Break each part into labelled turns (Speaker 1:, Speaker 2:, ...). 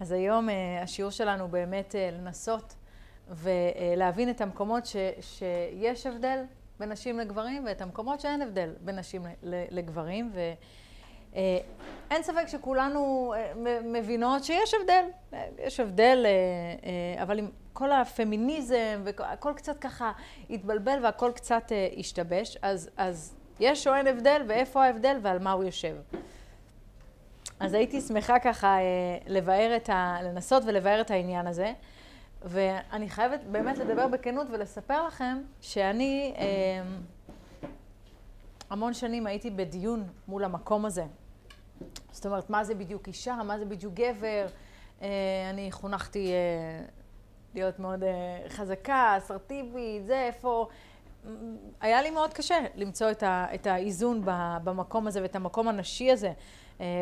Speaker 1: אז היום השיעור שלנו באמת לנסות ולהבין את המקומות ש, שיש הבדל בין נשים לגברים ואת המקומות שאין הבדל בין נשים לגברים. ואין ספק שכולנו מבינות שיש הבדל, יש הבדל, אבל עם כל הפמיניזם והכל קצת ככה התבלבל והכל קצת השתבש, אז, אז יש או אין הבדל ואיפה ההבדל ועל מה הוא יושב. אז הייתי שמחה ככה לבאר את ה... לנסות ולבאר את העניין הזה. ואני חייבת באמת לדבר בכנות ולספר לכם שאני המון שנים הייתי בדיון מול המקום הזה. זאת אומרת, מה זה בדיוק אישה, מה זה בדיוק גבר. אני חונכתי להיות מאוד חזקה, אסרטיבית, זה איפה... היה לי מאוד קשה למצוא את, ה, את האיזון במקום הזה ואת המקום הנשי הזה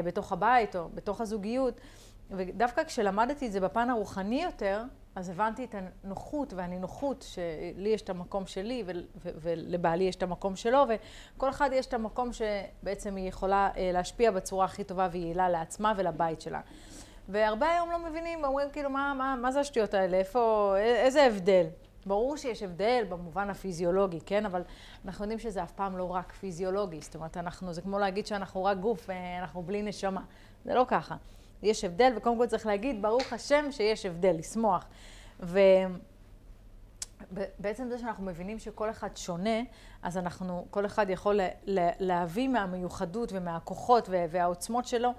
Speaker 1: בתוך הבית או בתוך הזוגיות. ודווקא כשלמדתי את זה בפן הרוחני יותר, אז הבנתי את הנוחות והנינוחות שלי יש את המקום שלי ולבעלי יש את המקום שלו, וכל אחד יש את המקום שבעצם היא יכולה להשפיע בצורה הכי טובה ויעילה לעצמה ולבית שלה. והרבה היום לא מבינים, אומרים כאילו, מה, מה, מה זה השטויות האלה? איפה, איזה הבדל? ברור שיש הבדל במובן הפיזיולוגי, כן? אבל אנחנו יודעים שזה אף פעם לא רק פיזיולוגי. זאת אומרת, אנחנו, זה כמו להגיד שאנחנו רק גוף, אנחנו בלי נשמה. זה לא ככה. יש הבדל, וקודם כל צריך להגיד, ברוך השם שיש הבדל, לשמוח. ובעצם זה שאנחנו מבינים שכל אחד שונה, אז אנחנו, כל אחד יכול להביא מהמיוחדות ומהכוחות והעוצמות שלו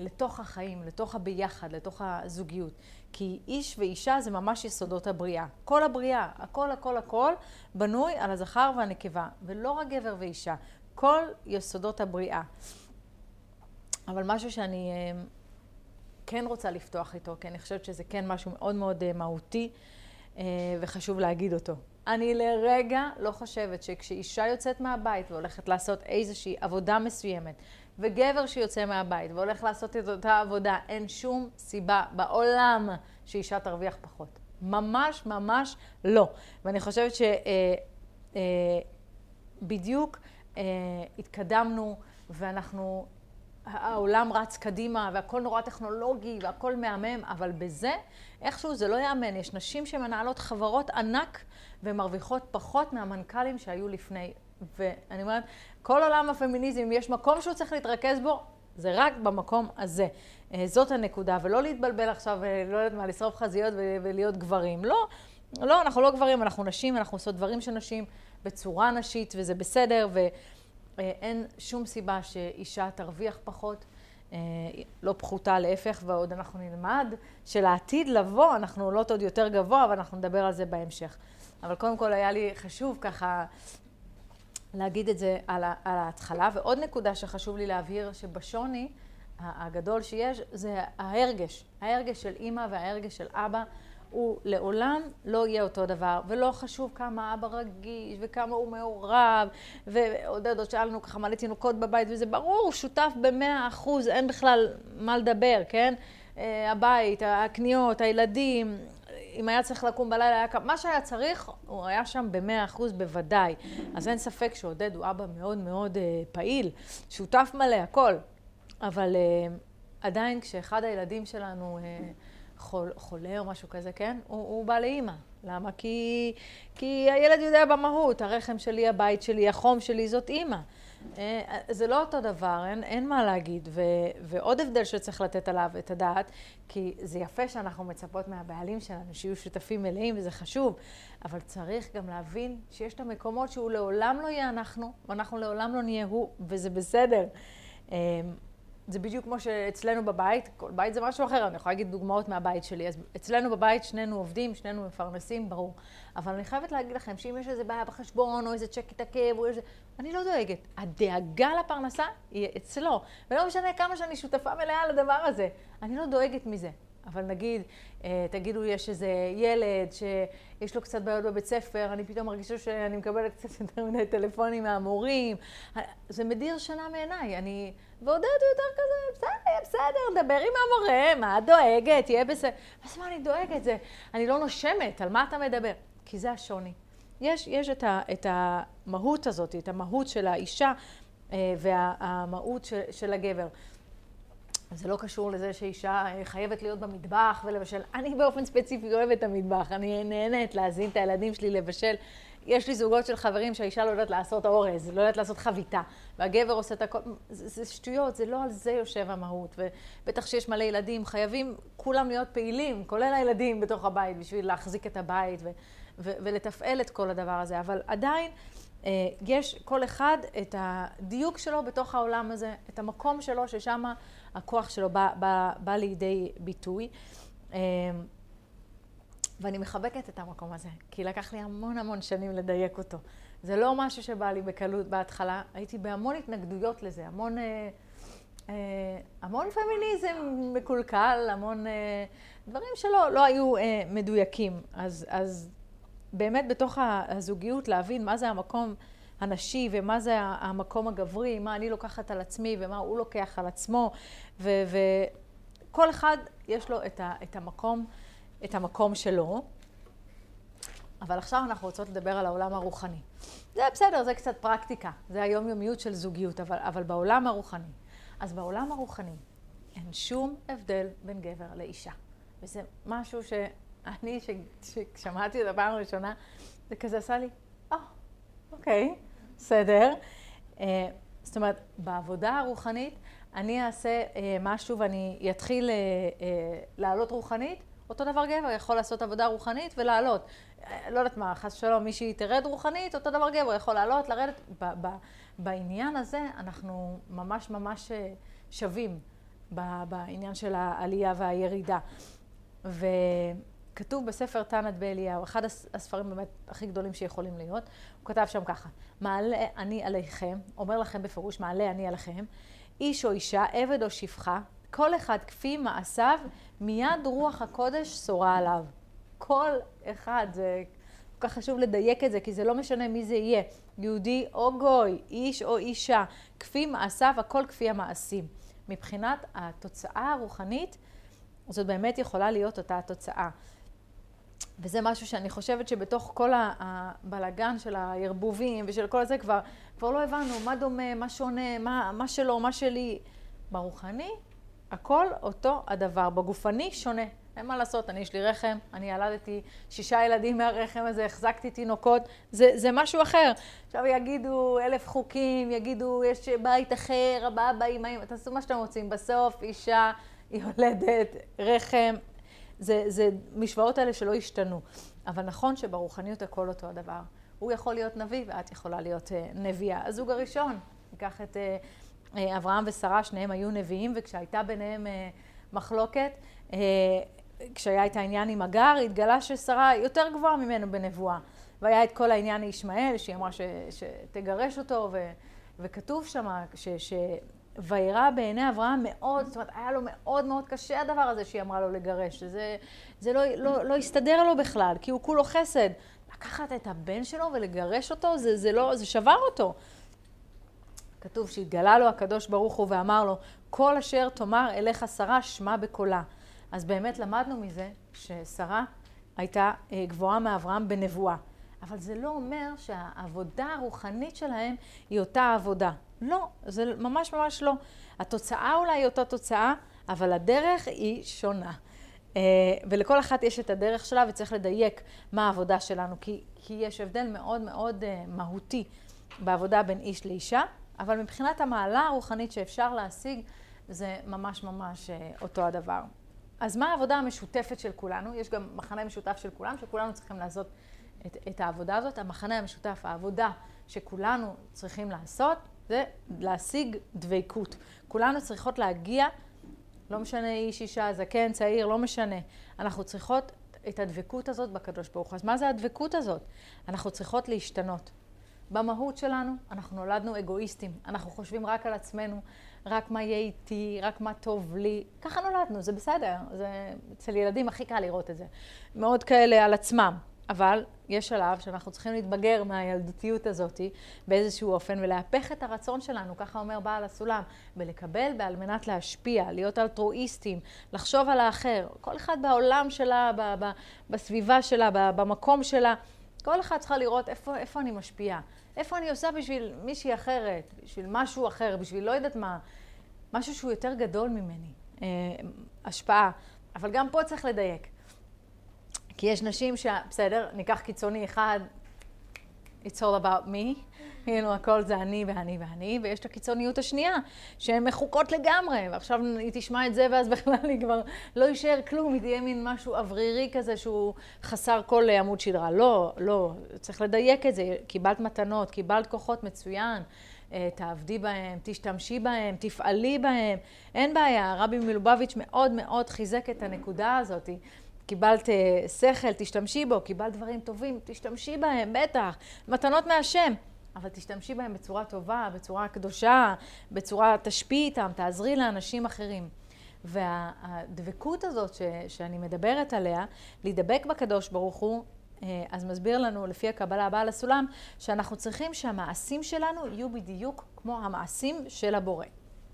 Speaker 1: לתוך החיים, לתוך הביחד, לתוך הזוגיות. כי איש ואישה זה ממש יסודות הבריאה. כל הבריאה, הכל הכל הכל, בנוי על הזכר והנקבה, ולא רק גבר ואישה, כל יסודות הבריאה. אבל משהו שאני כן רוצה לפתוח איתו, כי אני חושבת שזה כן משהו מאוד מאוד מהותי וחשוב להגיד אותו. אני לרגע לא חושבת שכשאישה יוצאת מהבית והולכת לעשות איזושהי עבודה מסוימת, וגבר שיוצא מהבית והולך לעשות את אותה עבודה, אין שום סיבה בעולם שאישה תרוויח פחות. ממש ממש לא. ואני חושבת שבדיוק התקדמנו ואנחנו... העולם רץ קדימה והכל נורא טכנולוגי והכל מהמם, אבל בזה איכשהו זה לא יאמן. יש נשים שמנהלות חברות ענק ומרוויחות פחות מהמנכ"לים שהיו לפני. ואני אומרת, כל עולם הפמיניזם, אם יש מקום שהוא צריך להתרכז בו, זה רק במקום הזה. זאת הנקודה, ולא להתבלבל עכשיו, לא יודעת מה, לשרוף חזיות ולהיות גברים. לא, לא, אנחנו לא גברים, אנחנו נשים, אנחנו עושות דברים של נשים בצורה נשית, וזה בסדר, ו... אין שום סיבה שאישה תרוויח פחות, לא פחותה, להפך, ועוד אנחנו נלמד שלעתיד לבוא אנחנו עולות עוד יותר גבוה, אבל אנחנו נדבר על זה בהמשך. אבל קודם כל היה לי חשוב ככה להגיד את זה על, על ההתחלה. ועוד נקודה שחשוב לי להבהיר, שבשוני הגדול שיש, זה ההרגש. ההרגש של אימא וההרגש של אבא. הוא לעולם לא יהיה אותו דבר, ולא חשוב כמה אבא רגיש, וכמה הוא מעורב, ועודד עוד שאלנו ככה מלא תינוקות בבית, וזה ברור, הוא שותף במאה אחוז, אין בכלל מה לדבר, כן? הבית, הקניות, הילדים, אם היה צריך לקום בלילה, היה... מה שהיה צריך, הוא היה שם במאה אחוז בוודאי. אז אין ספק שעודד הוא אבא מאוד מאוד פעיל, שותף מלא, הכל. אבל עדיין כשאחד הילדים שלנו... חול, חולה או משהו כזה, כן? הוא, הוא בא לאימא. למה? כי, כי הילד יודע במהות, הרחם שלי, הבית שלי, החום שלי, זאת אימא. זה לא אותו דבר, אין, אין מה להגיד. ו, ועוד הבדל שצריך לתת עליו את הדעת, כי זה יפה שאנחנו מצפות מהבעלים שלנו שיהיו שותפים מלאים, וזה חשוב, אבל צריך גם להבין שיש את המקומות שהוא לעולם לא יהיה אנחנו, ואנחנו לעולם לא נהיה הוא, וזה בסדר. זה בדיוק כמו שאצלנו בבית, כל בית זה משהו אחר, אני יכולה להגיד דוגמאות מהבית שלי. אז אצלנו בבית שנינו עובדים, שנינו מפרנסים, ברור. אבל אני חייבת להגיד לכם שאם יש איזה בעיה בחשבון, או איזה צ'ק התעכב, או איזה... אני לא דואגת. הדאגה לפרנסה היא אצלו. ולא משנה כמה שאני שותפה מלאה לדבר הזה. אני לא דואגת מזה. אבל נגיד, תגידו, יש איזה ילד שיש לו קצת בעיות בבית ספר, אני פתאום מרגישה שאני מקבלת קצת יותר מדי טלפונים מהמורים. זה מדיר שינה מעיניי. אני... ועודד הוא יותר כזה, בסדר, בסדר, דבר עם המורה, מה את דואגת, יהיה בסדר. אז מה אני דואגת? זה, אני לא נושמת, על מה אתה מדבר? כי זה השוני. יש, יש את, ה, את המהות הזאת, את המהות של האישה והמהות של, של הגבר. זה לא קשור לזה שאישה חייבת להיות במטבח ולבשל. אני באופן ספציפי אוהבת את המטבח, אני נהנית להזין את הילדים שלי לבשל. יש לי זוגות של חברים שהאישה לא יודעת לעשות אורז, לא יודעת לעשות חביתה, והגבר עושה את הכל. זה, זה שטויות, זה לא על זה יושב המהות. ובטח שיש מלא ילדים, חייבים כולם להיות פעילים, כולל הילדים בתוך הבית, בשביל להחזיק את הבית ו, ו, ולתפעל את כל הדבר הזה. אבל עדיין... אה, יש כל אחד את הדיוק שלו בתוך העולם הזה, את המקום שלו, ששם הכוח שלו בא, בא, בא לידי ביטוי. אה, ואני מחבקת את המקום הזה, כי לקח לי המון המון שנים לדייק אותו. זה לא משהו שבא לי בקלות בהתחלה, הייתי בהמון התנגדויות לזה, המון, אה, אה, המון פמיניזם מקולקל, המון אה, דברים שלא לא היו מדויקים. אז, אז באמת בתוך הזוגיות להבין מה זה המקום הנשי ומה זה המקום הגברי, מה אני לוקחת על עצמי ומה הוא לוקח על עצמו, וכל אחד יש לו את, ה, את, המקום, את המקום שלו. אבל עכשיו אנחנו רוצות לדבר על העולם הרוחני. זה בסדר, זה קצת פרקטיקה, זה היומיומיות של זוגיות, אבל, אבל בעולם הרוחני. אז בעולם הרוחני אין שום הבדל בין גבר לאישה. וזה משהו ש... אני, כששמעתי את הפעם הראשונה, זה כזה עשה לי, אה, אוקיי, בסדר. אה, זאת אומרת, בעבודה הרוחנית, אני אעשה אה, משהו ואני אתחיל אה, לעלות רוחנית, אותו דבר גבר יכול לעשות עבודה רוחנית ולעלות. לא יודעת מה, חס ושלום, מישהי תרד רוחנית, אותו דבר גבר יכול לעלות, לרדת. בעניין הזה אנחנו ממש ממש שווים בעניין של העלייה והירידה. ו... כתוב בספר תנת באליהו, אחד הספרים באמת הכי גדולים שיכולים להיות, הוא כתב שם ככה, מעלה אני עליכם, אומר לכם בפירוש, מעלה אני עליכם, איש או אישה, עבד או שפחה, כל אחד כפי מעשיו, מיד רוח הקודש שורה עליו. כל אחד, זה כל כך חשוב לדייק את זה, כי זה לא משנה מי זה יהיה, יהודי או גוי, איש או אישה, כפי מעשיו, הכל כפי המעשים. מבחינת התוצאה הרוחנית, זאת באמת יכולה להיות אותה התוצאה. וזה משהו שאני חושבת שבתוך כל הבלגן של הערבובים ושל כל זה כבר, כבר לא הבנו מה דומה, מה שונה, מה, מה שלו, מה שלי. ברוחני, הכל אותו הדבר. בגופני, שונה. אין מה לעשות, אני יש לי רחם, אני ילדתי שישה ילדים מהרחם הזה, החזקתי תינוקות, זה, זה משהו אחר. עכשיו יגידו אלף חוקים, יגידו יש בית אחר, הבא הבא אמא, תעשו מה שאתם רוצים. בסוף אישה יולדת רחם, זה, זה משוואות האלה שלא השתנו. אבל נכון שברוחניות הכל אותו הדבר. הוא יכול להיות נביא ואת יכולה להיות uh, נביאה. הזוג הראשון, ניקח את uh, uh, אברהם ושרה, שניהם היו נביאים, וכשהייתה ביניהם מחלוקת, כשהיה את העניין עם הגר, התגלה ששרה יותר גבוהה ממנו בנבואה. והיה את כל העניין לישמעאל, שהיא אמרה ש, שתגרש אותו, ו, וכתוב שם ש, ש, וירא בעיני אברהם מאוד, זאת אומרת, היה לו מאוד מאוד קשה הדבר הזה שהיא אמרה לו לגרש. זה, זה לא, לא, לא הסתדר לו בכלל, כי הוא כולו חסד. לקחת את הבן שלו ולגרש אותו, זה, זה, לא, זה שבר אותו. כתוב שהתגלה לו הקדוש ברוך הוא ואמר לו, כל אשר תאמר אליך שרה, שמע בקולה. אז באמת למדנו מזה ששרה הייתה אה, גבוהה מאברהם בנבואה. אבל זה לא אומר שהעבודה הרוחנית שלהם היא אותה עבודה. לא, זה ממש ממש לא. התוצאה אולי היא אותה תוצאה, אבל הדרך היא שונה. אה, ולכל אחת יש את הדרך שלה וצריך לדייק מה העבודה שלנו, כי, כי יש הבדל מאוד מאוד אה, מהותי בעבודה בין איש לאישה, אבל מבחינת המעלה הרוחנית שאפשר להשיג, זה ממש ממש אה, אותו הדבר. אז מה העבודה המשותפת של כולנו? יש גם מחנה משותף של כולם, שכולנו צריכים לעשות את, את העבודה הזאת. המחנה המשותף, העבודה שכולנו צריכים לעשות, זה להשיג דבקות. כולנו צריכות להגיע, לא משנה איש, אישה, זקן, צעיר, לא משנה. אנחנו צריכות את הדבקות הזאת בקדוש ברוך הוא. אז מה זה הדבקות הזאת? אנחנו צריכות להשתנות. במהות שלנו, אנחנו נולדנו אגואיסטים. אנחנו חושבים רק על עצמנו, רק מה יהיה איתי, רק מה טוב לי. ככה נולדנו, זה בסדר. זה, אצל ילדים הכי קל לראות את זה. מאוד כאלה על עצמם. אבל יש שלב שאנחנו צריכים להתבגר מהילדותיות הזאת באיזשהו אופן ולהפך את הרצון שלנו, ככה אומר בעל הסולם, ולקבל ועל מנת להשפיע, להיות אלטרואיסטים, לחשוב על האחר. כל אחד בעולם שלה, ב- ב- בסביבה שלה, ב- במקום שלה, כל אחד צריכה לראות איפה, איפה אני משפיעה, איפה אני עושה בשביל מישהי אחרת, בשביל משהו אחר, בשביל לא יודעת מה, משהו שהוא יותר גדול ממני. אה, השפעה. אבל גם פה צריך לדייק. כי יש נשים ש... בסדר, ניקח קיצוני אחד, it's all about me, כאילו הכל זה אני ואני ואני, ויש את הקיצוניות השנייה, שהן מחוקות לגמרי, ועכשיו היא תשמע את זה ואז בכלל היא כבר לא יישאר כלום, היא תהיה מין משהו אוורירי כזה שהוא חסר כל עמוד שדרה. לא, לא, צריך לדייק את זה, קיבלת מתנות, קיבלת כוחות מצוין. אה, תעבדי בהם, תשתמשי בהם, תפעלי בהם, אין בעיה. רבי מלובביץ' מאוד מאוד חיזק את הנקודה הזאת. קיבלת אה, שכל, תשתמשי בו, קיבלת דברים טובים, תשתמשי בהם, בטח. מתנות מהשם. אבל תשתמשי בהם בצורה טובה, בצורה קדושה, בצורה, תשפיעי איתם, תעזרי לאנשים אחרים. והדבקות הזאת ש, שאני מדברת עליה, להידבק בקדוש ברוך הוא, אה, אז מסביר לנו, לפי הקבלה הבאה לסולם, שאנחנו צריכים שהמעשים שלנו יהיו בדיוק כמו המעשים של הבורא.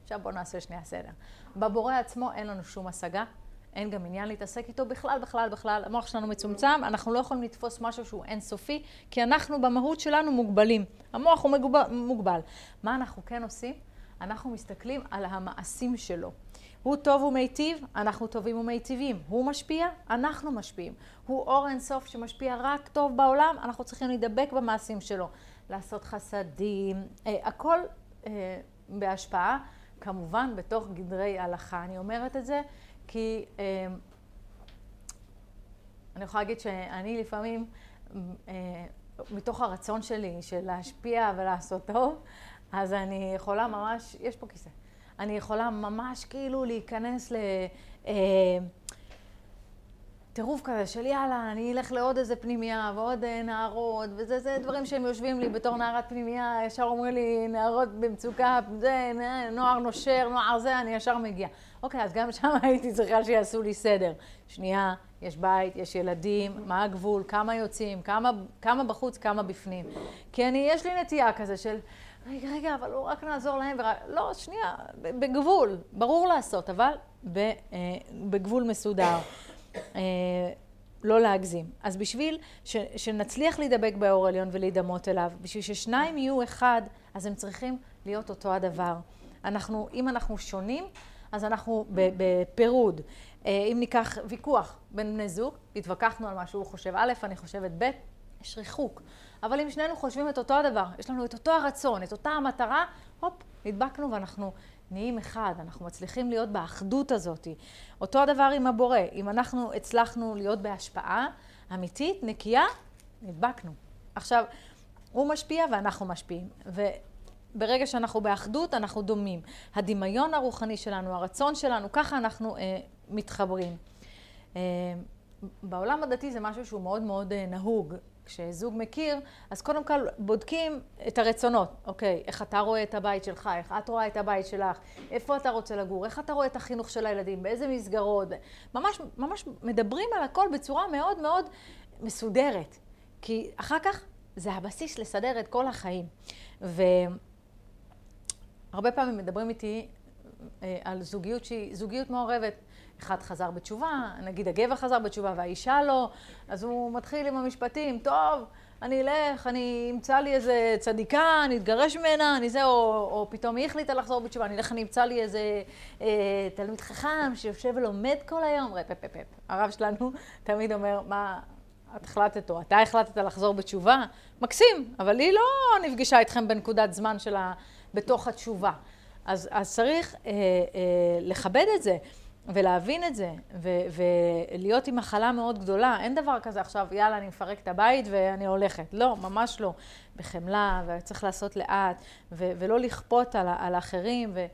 Speaker 1: עכשיו בואו נעשה שנייה סדר. בבורא עצמו אין לנו שום השגה, אין גם עניין להתעסק איתו בכלל, בכלל, בכלל. המוח שלנו מצומצם, אנחנו לא יכולים לתפוס משהו שהוא אינסופי, כי אנחנו במהות שלנו מוגבלים. המוח הוא מוגבל. מה אנחנו כן עושים? אנחנו מסתכלים על המעשים שלו. הוא טוב ומיטיב, אנחנו טובים ומיטיבים. הוא משפיע, אנחנו משפיעים. הוא אור אינסוף שמשפיע רק טוב בעולם, אנחנו צריכים להידבק במעשים שלו. לעשות חסדים, אה, הכל אה, בהשפעה, כמובן בתוך גדרי הלכה. אני אומרת את זה כי אה, אני יכולה להגיד שאני לפעמים, אה, מתוך הרצון שלי של להשפיע ולעשות טוב, אז אני יכולה ממש, יש פה כיסא, אני יכולה ממש כאילו להיכנס ל... אה, טירוף כזה של יאללה, אני אלך לעוד איזה פנימייה ועוד אה, נערות, וזה זה דברים שהם יושבים לי בתור נערת פנימייה, ישר אומרים לי נערות במצוקה, זה, נוער נושר, נוער זה, אני ישר מגיע. אוקיי, אז גם שם הייתי צריכה שיעשו לי סדר. שנייה, יש בית, יש ילדים, מה הגבול, כמה יוצאים, כמה, כמה בחוץ, כמה בפנים. כי אני, יש לי נטייה כזה של, רגע, רגע, אבל לא רק נעזור להם, ורק... לא, שנייה, בגבול, ברור לעשות, אבל אה, בגבול מסודר. אה, לא להגזים. אז בשביל ש, שנצליח להידבק באור עליון ולהידמות אליו, בשביל ששניים יהיו אחד, אז הם צריכים להיות אותו הדבר. אנחנו, אם אנחנו שונים, אז אנחנו בפירוד. אה, אם ניקח ויכוח בין בני זוג, התווכחנו על מה שהוא חושב א', אני חושבת ב', יש ריחוק. אבל אם שנינו חושבים את אותו הדבר, יש לנו את אותו הרצון, את אותה המטרה, הופ, נדבקנו ואנחנו נהיים אחד, אנחנו מצליחים להיות באחדות הזאת. אותו הדבר עם הבורא, אם אנחנו הצלחנו להיות בהשפעה אמיתית, נקייה, נדבקנו. עכשיו, הוא משפיע ואנחנו משפיעים. וברגע שאנחנו באחדות, אנחנו דומים. הדמיון הרוחני שלנו, הרצון שלנו, ככה אנחנו אה, מתחברים. אה, בעולם הדתי זה משהו שהוא מאוד מאוד אה, נהוג. כשזוג מכיר, אז קודם כל בודקים את הרצונות. אוקיי, איך אתה רואה את הבית שלך, איך את רואה את הבית שלך, איפה אתה רוצה לגור, איך אתה רואה את החינוך של הילדים, באיזה מסגרות. ממש, ממש מדברים על הכל בצורה מאוד מאוד מסודרת. כי אחר כך זה הבסיס לסדר את כל החיים. והרבה פעמים מדברים איתי אה, על זוגיות שהיא זוגיות מעורבת. אחד חזר בתשובה, נגיד הגבר חזר בתשובה והאישה לא, אז הוא מתחיל עם המשפטים, טוב, אני אלך, אני אמצא לי איזה צדיקה, אני אתגרש ממנה, אני זה, או, או פתאום היא החליטה לחזור בתשובה, אני אלך, אני אמצא לי איזה אה, תלמיד חכם שיושב ולומד כל היום, רפ, פפ, פפ. הרב שלנו תמיד אומר, מה, את החלטת או אתה החלטת לחזור בתשובה? מקסים, אבל היא לא נפגשה איתכם בנקודת זמן שלה בתוך התשובה. אז, אז צריך אה, אה, לכבד את זה. ולהבין את זה, ו- ולהיות עם מחלה מאוד גדולה. אין דבר כזה עכשיו, יאללה, אני מפרק את הבית ואני הולכת. לא, ממש לא. בחמלה, וצריך לעשות לאט, ו- ולא לכפות על, על האחרים. ו...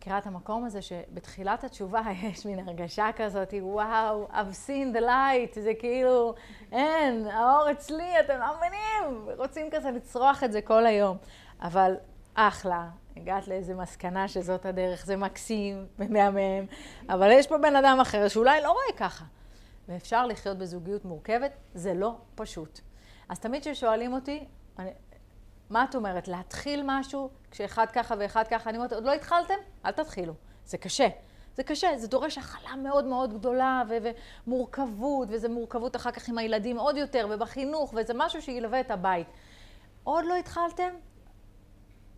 Speaker 1: מכירה את המקום הזה שבתחילת התשובה יש מין הרגשה כזאת, וואו, I've seen the light, זה כאילו, אין, האור אצלי, אתם לא מבינים, רוצים כזה לצרוח את זה כל היום. אבל אחלה, הגעת לאיזה מסקנה שזאת הדרך, זה מקסים ומהמם, אבל יש פה בן אדם אחר שאולי לא רואה ככה. ואפשר לחיות בזוגיות מורכבת, זה לא פשוט. אז תמיד כששואלים אותי, אני, מה את אומרת, להתחיל משהו כשאחד ככה ואחד ככה, אני אומרת, עוד לא התחלתם? אל תתחילו. זה קשה. זה קשה, זה דורש הכלה מאוד מאוד גדולה ו- ומורכבות, וזה מורכבות אחר כך עם הילדים עוד יותר, ובחינוך, וזה משהו שילווה את הבית. עוד לא התחלתם?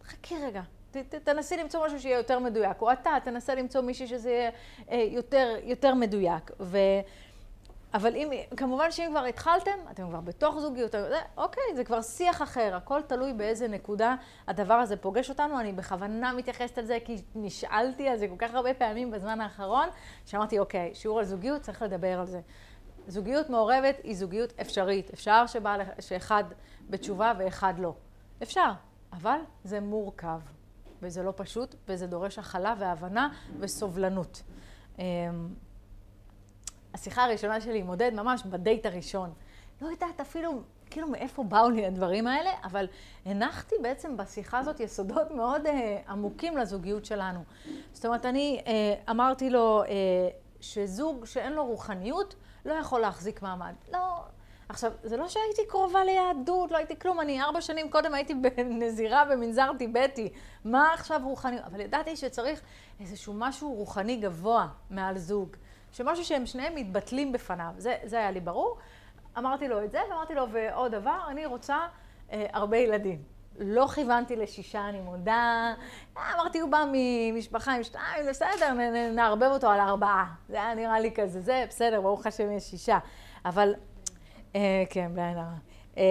Speaker 1: חכי רגע, ת, ת, תנסי למצוא משהו שיהיה יותר מדויק, או אתה, תנסה למצוא מישהי שזה יהיה אה, יותר, יותר מדויק. ו... אבל אם, כמובן שאם כבר התחלתם, אתם כבר בתוך זוגיות, זה, אוקיי, זה כבר שיח אחר, הכל תלוי באיזה נקודה הדבר הזה פוגש אותנו. אני בכוונה מתייחסת על זה, כי נשאלתי על זה כל כך הרבה פעמים בזמן האחרון, שאמרתי, אוקיי, שיעור על זוגיות, צריך לדבר על זה. זוגיות מעורבת היא זוגיות אפשרית. אפשר שבא, שאחד בתשובה ואחד לא. אפשר, אבל זה מורכב, וזה לא פשוט, וזה דורש הכלה והבנה וסובלנות. אמ, השיחה הראשונה שלי עם עודד, ממש בדייט הראשון. לא יודעת אפילו, כאילו מאיפה באו לי הדברים האלה, אבל הנחתי בעצם בשיחה הזאת יסודות מאוד אה, עמוקים לזוגיות שלנו. זאת אומרת, אני אה, אמרתי לו אה, שזוג שאין לו רוחניות לא יכול להחזיק מעמד. לא... עכשיו, זה לא שהייתי קרובה ליהדות, לא הייתי כלום, אני ארבע שנים קודם הייתי בנזירה במנזר טיבטי. מה עכשיו רוחני? אבל ידעתי שצריך איזשהו משהו רוחני גבוה מעל זוג. שמשהו שהם שניהם מתבטלים בפניו. זה, זה היה לי ברור. אמרתי לו את זה, ואמרתי לו, ועוד דבר, אני רוצה אה, הרבה ילדים. לא כיוונתי לשישה, אני מודה. אמרתי, הוא בא ממשפחה עם שתיים, בסדר, נערבב אותו על ארבעה. זה היה נראה לי כזה, זה בסדר, ברוך השם יש שישה. אבל, אה, כן, בלי עין הרע. אה,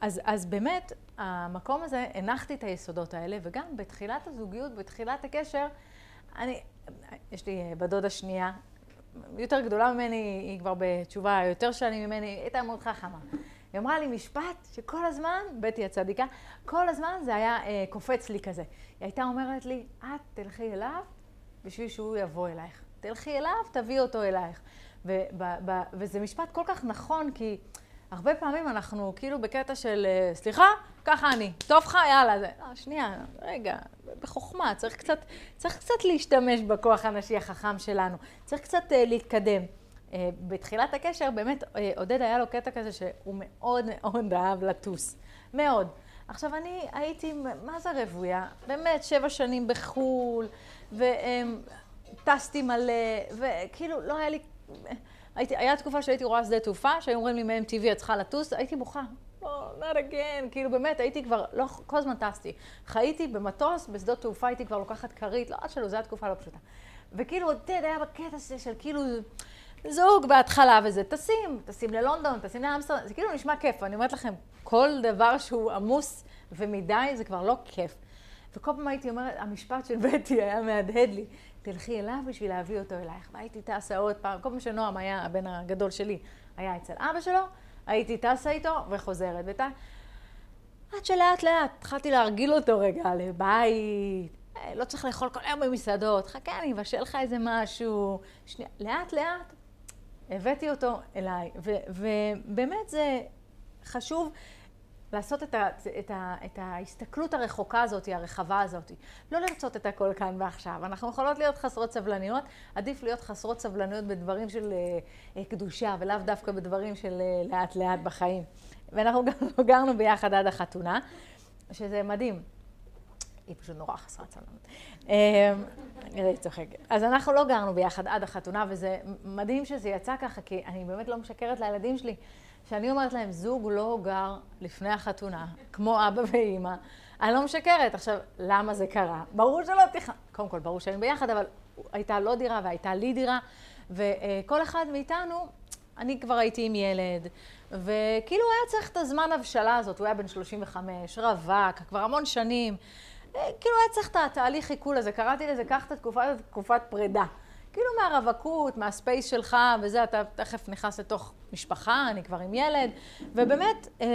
Speaker 1: אז, אז באמת, המקום הזה, הנחתי את היסודות האלה, וגם בתחילת הזוגיות, בתחילת הקשר, אני, יש לי בת דודה שנייה, יותר גדולה ממני, היא כבר בתשובה יותר שנים ממני, היא הייתה מאוד חכמה. היא אמרה לי משפט שכל הזמן, בטי הצדיקה, כל הזמן זה היה אה, קופץ לי כזה. היא הייתה אומרת לי, את תלכי אליו בשביל שהוא יבוא אלייך. תלכי אליו, תביאי אותו אלייך. וזה משפט כל כך נכון, כי הרבה פעמים אנחנו כאילו בקטע של, אה, סליחה, ככה אני, טוב לך, יאללה. זה, לא, שנייה, רגע, בחוכמה, צריך קצת, צריך קצת להשתמש בכוח הנשי החכם שלנו. צריך קצת uh, להתקדם. Uh, בתחילת הקשר, באמת, uh, עודד היה לו קטע כזה שהוא מאוד מאוד אהב לטוס. מאוד. עכשיו, אני הייתי, מה זה רבויה? באמת, שבע שנים בחו"ל, וטסתי מלא, וכאילו, לא היה לי... הייתי, היה תקופה שהייתי רואה שדה תעופה, שהיו אומרים לי טבעי, את צריכה לטוס, הייתי בוכה. לא, not again, כאילו באמת, הייתי כבר, לא, כל הזמן טסתי. חייתי במטוס, בשדות תעופה הייתי כבר לוקחת כרית, לא עד שלא, זו הייתה תקופה לא פשוטה. וכאילו, אתה יודע, היה בקטע הזה של כאילו, זוג בהתחלה וזה, טסים, טסים ללונדון, טסים לאמסטרדם, זה כאילו נשמע כיף, אני אומרת לכם, כל דבר שהוא עמוס ומדי, זה כבר לא כיף. וכל פעם הייתי אומרת, המשפט של בטי היה מהדהד לי, תלכי אליו בשביל להביא אותו אלייך. והייתי טסה עוד פעם, כל פעם שנועם היה, הבן הגדול שלי, היה אצל אבא שלו, הייתי טסה איתו וחוזרת. ות... עד שלאט לאט התחלתי להרגיל אותו רגע לבית, אה, לא צריך לאכול כל היום במסעדות, חכה, אני אבשל לך איזה משהו. שנייה, לאט לאט הבאתי אותו אליי, ובאמת זה חשוב לעשות את, ה, את, ה, את ההסתכלות הרחוקה הזאת, הרחבה הזאת. לא לרצות את הכל כאן ועכשיו. אנחנו יכולות להיות חסרות סבלניות, עדיף להיות חסרות סבלניות בדברים של uh, קדושה, ולאו דווקא בדברים של uh, לאט לאט בחיים. ואנחנו גם גרנו ביחד עד החתונה, שזה מדהים. היא פשוט נורא חסרת סבלנות. אני צוחקת. אז אנחנו לא גרנו ביחד עד החתונה, וזה מדהים שזה יצא ככה, כי אני באמת לא משקרת לילדים שלי. שאני אומרת להם, זוג לא גר לפני החתונה, כמו אבא ואימא, אני לא משקרת. עכשיו, למה זה קרה? ברור שלא תכנן, קודם כל, ברור שהיינו ביחד, אבל הייתה לו דירה והייתה לי דירה, וכל אחד מאיתנו, אני כבר הייתי עם ילד, וכאילו היה צריך את הזמן הבשלה הזאת, הוא היה בן 35, רווק, כבר המון שנים. כאילו היה צריך את התהליך עיכול הזה, קראתי לזה, קח את התקופה הזאת, תקופת פרידה. כאילו מהרווקות, מהספייס שלך וזה, אתה תכף נכנס לתוך משפחה, אני כבר עם ילד, ובאמת, אה,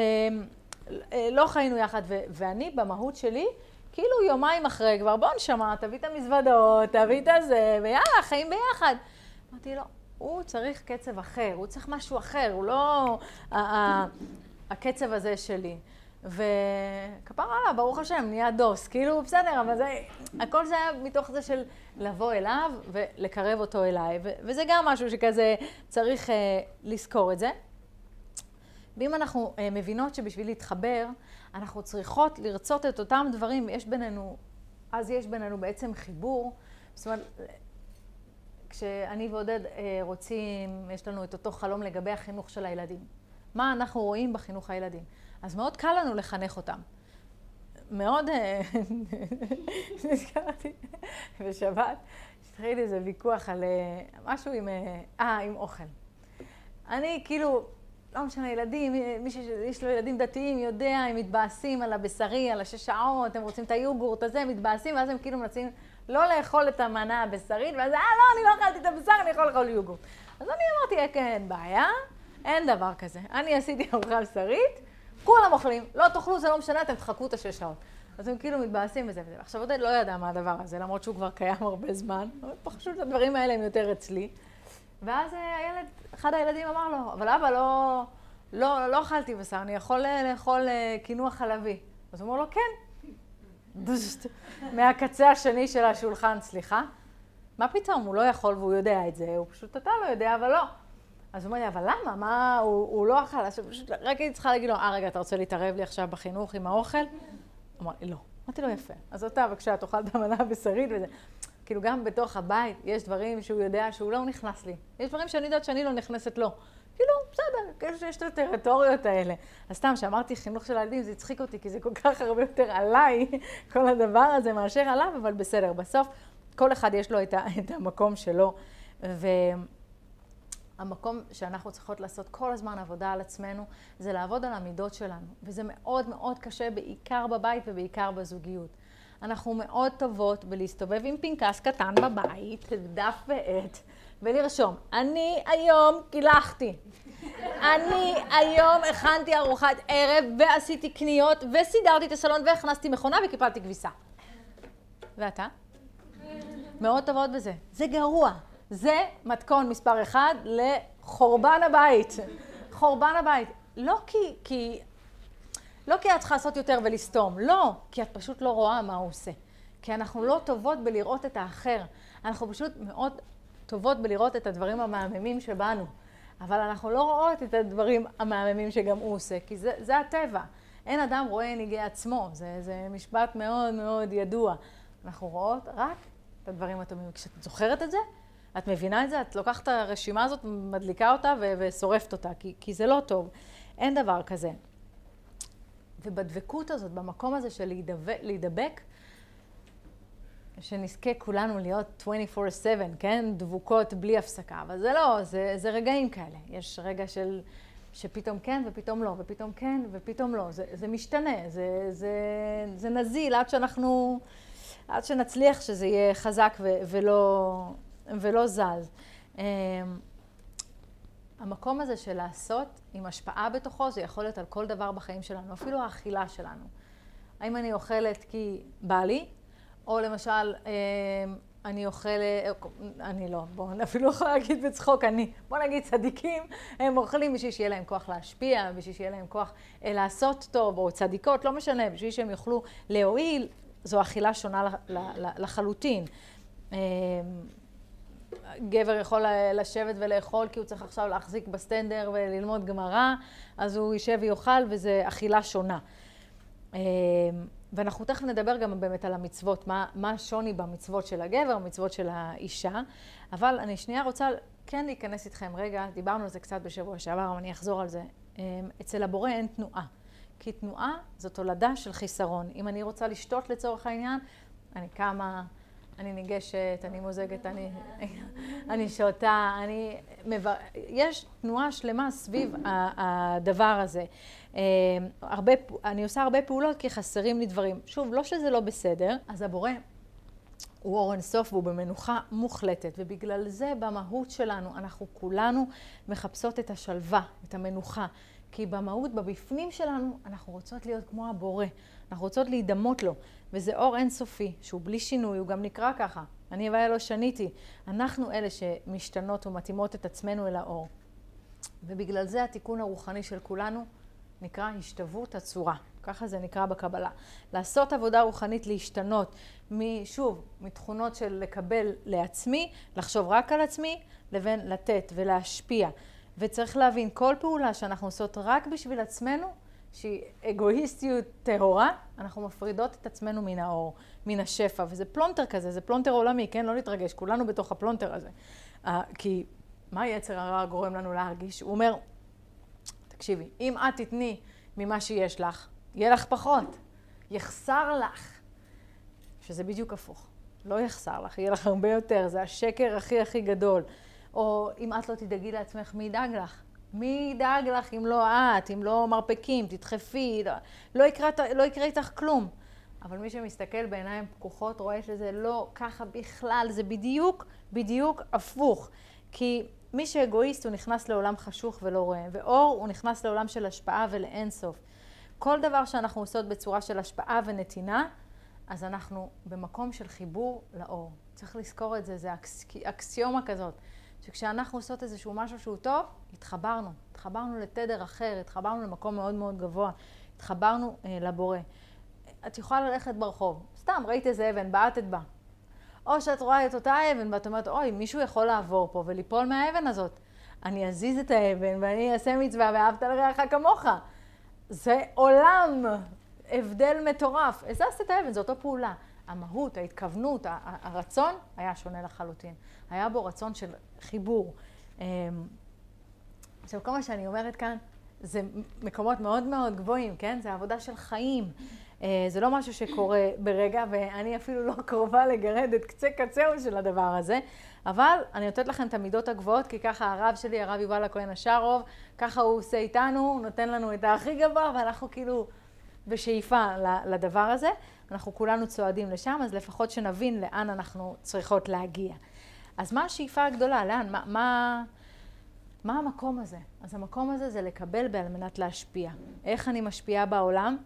Speaker 1: אה, לא חיינו יחד, ו- ואני במהות שלי, כאילו יומיים אחרי כבר, בוא נשמה, תביא את המזוודות, תביא את הזה, ויאללה, חיים ביחד. אמרתי לו, הוא צריך קצב אחר, הוא צריך משהו אחר, הוא לא הקצב הזה שלי. וכפרה עליו, ברוך השם, נהיה דוס. כאילו, בסדר, אבל זה, הכל זה היה מתוך זה של לבוא אליו ולקרב אותו אליי. ו- וזה גם משהו שכזה צריך uh, לזכור את זה. ואם אנחנו uh, מבינות שבשביל להתחבר, אנחנו צריכות לרצות את אותם דברים, יש בינינו, אז יש בינינו בעצם חיבור. זאת אומרת, כשאני ועודד uh, רוצים, יש לנו את אותו חלום לגבי החינוך של הילדים. מה אנחנו רואים בחינוך הילדים? אז מאוד קל לנו לחנך אותם. מאוד, אה, נזכרתי בשבת, התחיל איזה ויכוח על אה, משהו עם, אה, עם אוכל. אני כאילו, לא משנה, ילדים, מי שיש לו ילדים דתיים יודע, הם מתבאסים על הבשרי, על השש שעות, הם רוצים את היוגורט הזה, הם מתבאסים, ואז הם כאילו מנסים לא לאכול את המנה הבשרית, ואז, אה, לא, אני לא אכלתי את הבשר, אני יכול לאכול יוגורט. אז אני אמרתי, כן, אין בעיה, אין דבר כזה. אני עשיתי ארוחה בשרית, כולם אוכלים, לא תאכלו, זה לא משנה, אתם תחכו את השש שעות. אז הם כאילו מתבאסים וזה וזה. עכשיו, עודד לא ידע מה הדבר הזה, למרות שהוא כבר קיים הרבה זמן, אבל פשוט הדברים האלה הם יותר אצלי. ואז אה, הילד, אחד הילדים אמר לו, אבל אבא, לא, לא, לא אכלתי בשר, אני יכול אה, לאכול אה, קינוח חלבי. אז הוא אומר לו, כן. מהקצה השני של השולחן, סליחה. מה פתאום, הוא לא יכול והוא יודע את זה, הוא פשוט, אתה לא יודע, אבל לא. אז הוא אומר לי, אבל למה? מה, הוא, הוא לא אכל, אז פשוט רק הייתי צריכה להגיד לו, אה, רגע, אתה רוצה להתערב לי עכשיו בחינוך עם האוכל? הוא אמר לי, לא. אמרתי לו, יפה. אז אתה, בבקשה, תאכל את המנה הבשרית וזה. כאילו, גם בתוך הבית יש דברים שהוא יודע שהוא לא נכנס לי. יש דברים שאני יודעת שאני לא נכנסת לו. כאילו, בסדר, כאילו שיש את הטריטוריות האלה. אז סתם, כשאמרתי חינוך של הילדים, זה הצחיק אותי, כי זה כל כך הרבה יותר עליי, כל הדבר הזה, מאשר עליו, אבל בסדר. בסוף, כל אחד יש לו את, את המקום שלו. ו... המקום שאנחנו צריכות לעשות כל הזמן עבודה על עצמנו, זה לעבוד על המידות שלנו. וזה מאוד מאוד קשה, בעיקר בבית ובעיקר בזוגיות. אנחנו מאוד טובות בלהסתובב עם פנקס קטן בבית, דף ועט, ולרשום, אני היום קילחתי. אני היום הכנתי ארוחת ערב ועשיתי קניות וסידרתי את הסלון והכנסתי מכונה וקיפלתי כביסה. ואתה? מאוד טובות בזה. זה גרוע. זה מתכון מספר אחד לחורבן הבית. חורבן הבית. לא כי, כי, לא כי את צריכה לעשות יותר ולסתום, לא, כי את פשוט לא רואה מה הוא עושה. כי אנחנו לא טובות בלראות את האחר. אנחנו פשוט מאוד טובות בלראות את הדברים המהממים שבנו. אבל אנחנו לא רואות את הדברים המהממים שגם הוא עושה, כי זה, זה הטבע. אין אדם רואה נהיגי עצמו, זה, זה משפט מאוד מאוד ידוע. אנחנו רואות רק את הדברים הטובים. כשאת זוכרת את זה, את מבינה את זה? את לוקחת את הרשימה הזאת, מדליקה אותה ושורפת אותה, כי, כי זה לא טוב. אין דבר כזה. ובדבקות הזאת, במקום הזה של להידבק, להידבק שנזכה כולנו להיות 24/7, כן? דבוקות בלי הפסקה. אבל זה לא, זה, זה רגעים כאלה. יש רגע של, שפתאום כן ופתאום לא, ופתאום כן ופתאום לא. זה, זה משתנה, זה, זה, זה נזיל עד שאנחנו, עד שנצליח שזה יהיה חזק ו, ולא, ולא זז. אמ, המקום הזה של לעשות עם השפעה בתוכו, זה יכול להיות על כל דבר בחיים שלנו, אפילו האכילה שלנו. האם אני אוכלת כי בא לי, או למשל, אמ, אני אוכלת, אני לא, בואו אפילו לא יכולה להגיד בצחוק, אני, בואו נגיד צדיקים, הם אוכלים בשביל שיהיה להם כוח להשפיע, בשביל שיהיה להם כוח אה, לעשות טוב, או צדיקות, לא משנה, בשביל שהם יוכלו להועיל, זו אכילה שונה לחלוטין. גבר יכול לשבת ולאכול כי הוא צריך עכשיו להחזיק בסטנדר וללמוד גמרא, אז הוא יישב ויאכל וזה אכילה שונה. אמ, ואנחנו תכף נדבר גם באמת על המצוות, מה, מה השוני במצוות של הגבר, מצוות של האישה, אבל אני שנייה רוצה כן להיכנס איתכם רגע, דיברנו על זה קצת בשבוע שעבר, אבל אני אחזור על זה. אמ, אצל הבורא אין תנועה, כי תנועה זו תולדה של חיסרון. אם אני רוצה לשתות לצורך העניין, אני קמה... אני ניגשת, אני מוזגת, אני, אני שותה, אני... מבר... יש תנועה שלמה סביב הדבר הזה. אה, הרבה, אני עושה הרבה פעולות כי חסרים לי דברים. שוב, לא שזה לא בסדר, אז הבורא הוא אור אינסוף והוא במנוחה מוחלטת, ובגלל זה במהות שלנו, אנחנו כולנו מחפשות את השלווה, את המנוחה. כי במהות, בבפנים שלנו, אנחנו רוצות להיות כמו הבורא. אנחנו רוצות להידמות לו, וזה אור אינסופי, שהוא בלי שינוי, הוא גם נקרא ככה. אני הוויה לא שניתי. אנחנו אלה שמשתנות ומתאימות את עצמנו אל האור. ובגלל זה התיקון הרוחני של כולנו נקרא השתוות הצורה. ככה זה נקרא בקבלה. לעשות עבודה רוחנית, להשתנות, שוב, מתכונות של לקבל לעצמי, לחשוב רק על עצמי, לבין לתת ולהשפיע. וצריך להבין, כל פעולה שאנחנו עושות רק בשביל עצמנו, שהיא אגואיסטיות טהורה, אנחנו מפרידות את עצמנו מן האור, מן השפע, וזה פלונטר כזה, זה פלונטר עולמי, כן? לא להתרגש, כולנו בתוך הפלונטר הזה. אה, כי מה יצר הרע גורם לנו להרגיש? הוא אומר, תקשיבי, אם את תתני ממה שיש לך, יהיה לך פחות. יחסר לך, שזה בדיוק הפוך. לא יחסר לך, יהיה לך הרבה יותר, זה השקר הכי הכי גדול. או אם את לא תדאגי לעצמך, מי ידאג לך? מי ידאג לך אם לא את, אם לא מרפקים, תדחפי, לא, לא, יקרה, לא יקרה איתך כלום. אבל מי שמסתכל בעיניים פקוחות רואה שזה לא ככה בכלל, זה בדיוק, בדיוק הפוך. כי מי שאגואיסט הוא נכנס לעולם חשוך ולא רואה, ואור הוא נכנס לעולם של השפעה ולאינסוף. כל דבר שאנחנו עושות בצורה של השפעה ונתינה, אז אנחנו במקום של חיבור לאור. צריך לזכור את זה, זה אקס, אקסיומה כזאת, שכשאנחנו עושות איזשהו משהו שהוא טוב, התחברנו. התחברנו לתדר אחר, התחברנו למקום מאוד מאוד גבוה, התחברנו אה, לבורא. את יכולה ללכת ברחוב, סתם ראית איזה אבן, בעטת בה. או שאת רואה את אותה אבן ואת אומרת, אוי, מישהו יכול לעבור פה וליפול מהאבן הזאת. אני אזיז את האבן ואני אעשה מצווה ואהבת לרעך כמוך. זה עולם, הבדל מטורף. הזזת את האבן, זו אותה פעולה. המהות, ההתכוונות, הרצון היה שונה לחלוטין. היה בו רצון של חיבור. אמ, עכשיו, כל מה שאני אומרת כאן, זה מקומות מאוד מאוד גבוהים, כן? זה עבודה של חיים. אה, זה לא משהו שקורה ברגע, ואני אפילו לא קרובה לגרד את קצה קצהו של הדבר הזה, אבל אני נותנת לכם את המידות הגבוהות, כי ככה הרב שלי, הרב יובל הכהן השארוב, ככה הוא עושה איתנו, הוא נותן לנו את הכי גבוה, ואנחנו כאילו בשאיפה לדבר הזה. אנחנו כולנו צועדים לשם, אז לפחות שנבין לאן אנחנו צריכות להגיע. אז מה השאיפה הגדולה? לאן? מה, מה, מה המקום הזה? אז המקום הזה זה לקבל בעל מנת להשפיע. איך אני משפיעה בעולם?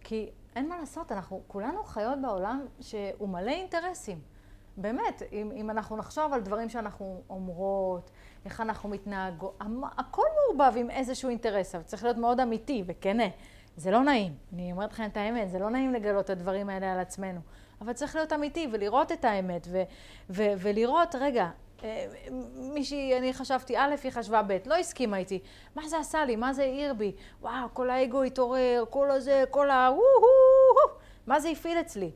Speaker 1: כי אין מה לעשות, אנחנו כולנו חיות בעולם שהוא מלא אינטרסים. באמת, אם, אם אנחנו נחשוב על דברים שאנחנו אומרות, איך אנחנו מתנהגות, הכל מעורבב עם איזשהו אינטרס, אבל צריך להיות מאוד אמיתי וכנה. זה לא נעים, אני אומרת לכם את האמת, זה לא נעים לגלות את הדברים האלה על עצמנו. אבל צריך להיות אמיתי ולראות את האמת, ו- ו- ולראות, רגע, אה, מישהי, אני חשבתי א', היא חשבה ב', לא הסכימה איתי. מה זה עשה לי? מה זה העיר בי? וואו, כל האגו התעורר, כל הזה, כל ה... מה זה הפעיל אצלי?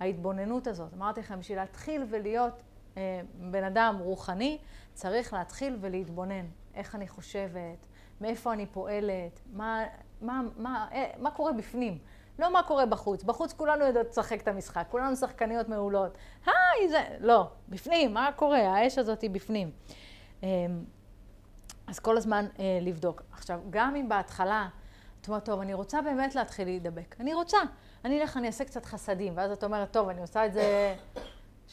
Speaker 1: ההתבוננות הזאת. אמרתי לכם, בשביל להתחיל ולהיות אה, בן אדם רוחני, צריך להתחיל ולהתבונן. איך אני חושבת, מאיפה אני פועלת, מה, מה, מה, אה, מה קורה בפנים. לא מה קורה בחוץ. בחוץ כולנו יודעות לשחק את המשחק, כולנו שחקניות מעולות. היי, זה... לא, בפנים, מה קורה? האש הזאת היא בפנים. אמ, אז כל הזמן אה, לבדוק. עכשיו, גם אם בהתחלה, את אומרת, טוב, אני רוצה באמת להתחיל להידבק. אני רוצה. אני אלך, אני אעשה קצת חסדים. ואז את אומרת, טוב, אני עושה את זה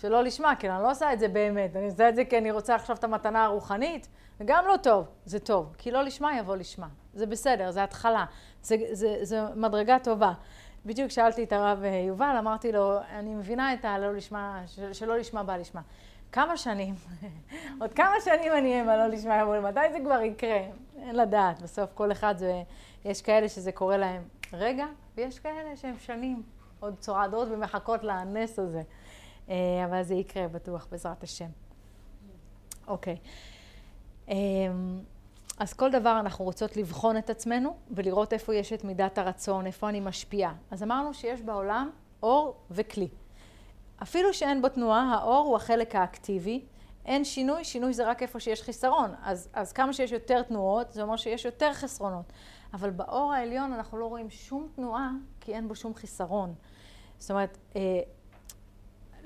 Speaker 1: שלא לשמה, כי אני לא עושה את זה באמת. אני עושה את זה כי אני רוצה עכשיו את המתנה הרוחנית. זה גם לא טוב. זה טוב. כי לא לשמה יבוא לשמה. זה בסדר, זה התחלה. זה, זה, זה מדרגה טובה. בדיוק שאלתי את הרב אה, יובל, אמרתי לו, אני מבינה את הלא לשמה, שלא לשמה בא לשמה. כמה שנים, עוד כמה שנים אני אהיה בלא לשמה יבוא, מתי זה כבר יקרה? אין לדעת, בסוף כל אחד זה, יש כאלה שזה קורה להם רגע, ויש כאלה שהם שנים, עוד צועדות ומחכות לנס הזה. אה, אבל זה יקרה בטוח, בעזרת השם. אוקיי. אמ, אז כל דבר אנחנו רוצות לבחון את עצמנו ולראות איפה יש את מידת הרצון, איפה אני משפיעה. אז אמרנו שיש בעולם אור וכלי. אפילו שאין בו תנועה, האור הוא החלק האקטיבי. אין שינוי, שינוי זה רק איפה שיש חיסרון. אז, אז כמה שיש יותר תנועות, זה אומר שיש יותר חסרונות. אבל באור העליון אנחנו לא רואים שום תנועה, כי אין בו שום חיסרון. זאת אומרת, אה,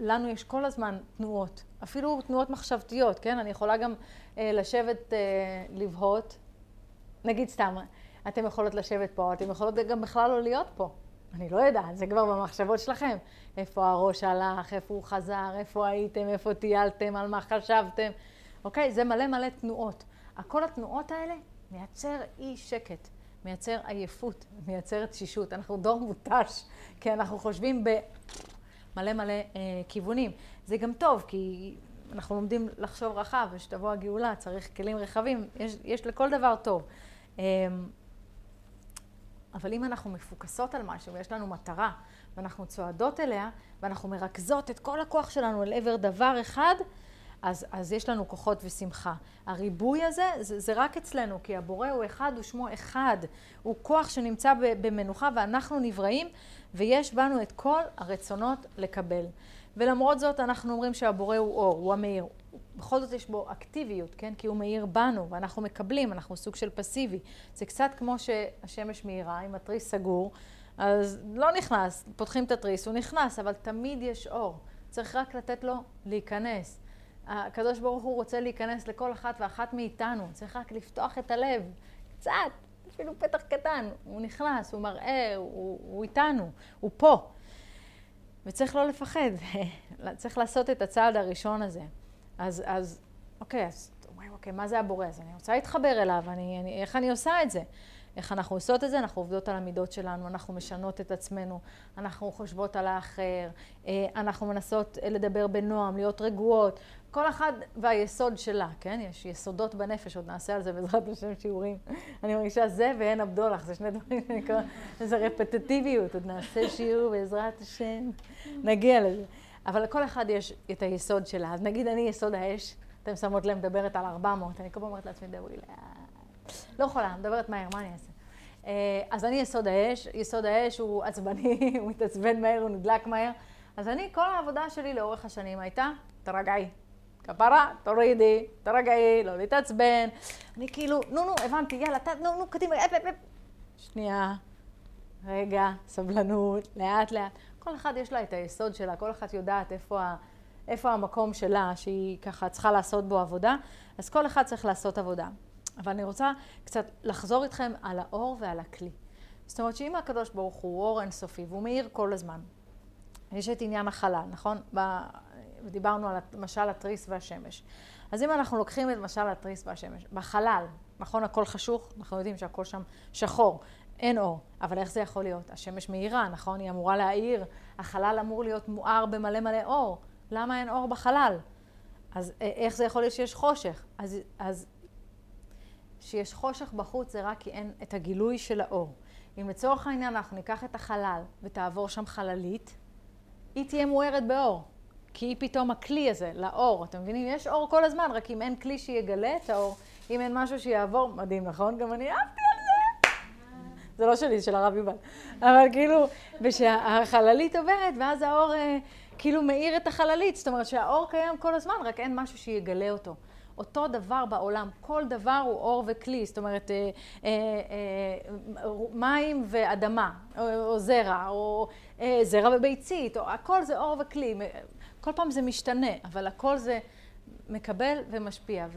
Speaker 1: לנו יש כל הזמן תנועות, אפילו תנועות מחשבתיות, כן? אני יכולה גם אה, לשבת, אה, לבהות. נגיד סתם, אתם יכולות לשבת פה, אתם יכולות גם בכלל לא להיות פה. אני לא יודעת, זה כבר במחשבות שלכם. איפה הראש הלך, איפה הוא חזר, איפה הייתם, איפה טיילתם, על מה חשבתם. אוקיי? זה מלא מלא תנועות. כל התנועות האלה מייצר אי שקט, מייצר עייפות, מייצר תשישות. אנחנו דור מותש, כי אנחנו חושבים במלא מלא אה, כיוונים. זה גם טוב, כי אנחנו לומדים לחשוב רחב, ושתבוא הגאולה, צריך כלים רחבים, יש, יש לכל דבר טוב. אמ, אבל אם אנחנו מפוקסות על משהו ויש לנו מטרה, ואנחנו צועדות אליה, ואנחנו מרכזות את כל הכוח שלנו אל עבר דבר אחד, אז, אז יש לנו כוחות ושמחה. הריבוי הזה, זה, זה רק אצלנו, כי הבורא הוא אחד ושמו אחד. הוא כוח שנמצא במנוחה, ואנחנו נבראים, ויש בנו את כל הרצונות לקבל. ולמרות זאת אנחנו אומרים שהבורא הוא אור, הוא המאיר. בכל זאת יש בו אקטיביות, כן? כי הוא מאיר בנו, ואנחנו מקבלים, אנחנו סוג של פסיבי. זה קצת כמו שהשמש מאירה עם התריס סגור, אז לא נכנס, פותחים את התריס, הוא נכנס, אבל תמיד יש אור. צריך רק לתת לו להיכנס. הקדוש ברוך הוא רוצה להיכנס לכל אחת ואחת מאיתנו, צריך רק לפתוח את הלב, קצת, אפילו פתח קטן. הוא נכנס, הוא מראה, הוא, הוא איתנו, הוא פה. וצריך לא לפחד, צריך לעשות את הצעד הראשון הזה. אז, אז אוקיי, אז אוקיי, מה זה הבורא? אז אני רוצה להתחבר אליו, אני, אני, איך אני עושה את זה? איך אנחנו עושות את זה? אנחנו עובדות על המידות שלנו, אנחנו משנות את עצמנו, אנחנו חושבות על האחר, אה, אנחנו מנסות לדבר בנועם, להיות רגועות, כל אחד והיסוד שלה, כן? יש יסודות בנפש, עוד נעשה על זה בעזרת השם שיעורים. אני מרגישה זה ואין הבדולח, זה שני דברים שאני קוראת, זה רפטטיביות, עוד נעשה שיעור בעזרת השם, נגיע לזה. אבל לכל אחד יש את היסוד שלה. אז נגיד אני יסוד האש, אתם שמות לב, מדברת על 400, אני כל פעם אומרת לעצמי, דברי לאט. לא יכולה, מדברת מהר, מה אני אעשה? אה, אז אני יסוד האש, יסוד האש הוא עצבני, הוא מתעצבן מהר, הוא נדלק מהר. אז אני, כל העבודה שלי לאורך השנים הייתה, תרגעי. כפרה, תורידי, תרגעי, לא להתעצבן. אני כאילו, נו, נו, הבנתי, יאללה, ת, נו, נו, קדימה, אפ, אפ, אפ. שנייה, רגע, סבלנות, לאט לאט. כל אחד יש לה את היסוד שלה, כל אחת יודעת איפה, איפה המקום שלה, שהיא ככה צריכה לעשות בו עבודה, אז כל אחד צריך לעשות עבודה. אבל אני רוצה קצת לחזור איתכם על האור ועל הכלי. זאת אומרת שאם הקדוש ברוך הוא אור אינסופי והוא מאיר כל הזמן, יש את עניין החלל, נכון? ודיברנו על משל התריס והשמש. אז אם אנחנו לוקחים את משל התריס והשמש, בחלל, נכון הכל חשוך, אנחנו יודעים שהכל שם שחור, אין אור, אבל איך זה יכול להיות? השמש מאירה, נכון? היא אמורה להאיר, החלל אמור להיות מואר במלא מלא אור, למה אין אור בחלל? אז איך זה יכול להיות שיש חושך? אז, אז שיש חושך בחוץ זה רק כי אין את הגילוי של האור. אם לצורך העניין אנחנו ניקח את החלל ותעבור שם חללית, היא תהיה מוארת באור. כי היא פתאום הכלי הזה, לאור. אתם מבינים? יש אור כל הזמן, רק אם אין כלי שיגלה את האור, אם אין משהו שיעבור, מדהים, נכון? גם אני אהבתי על זה. זה לא שלי, זה של הרב יובל. אבל כאילו, ושהחללית עוברת, ואז האור אה, כאילו מאיר את החללית. זאת אומרת שהאור קיים כל הזמן, רק אין משהו שיגלה אותו. אותו דבר בעולם, כל דבר הוא אור וכלי, זאת אומרת, אה, אה, אה, מים ואדמה, או, או זרע, או אה, זרע וביצית, או, הכל זה אור וכלי. כל פעם זה משתנה, אבל הכל זה מקבל ומשפיע,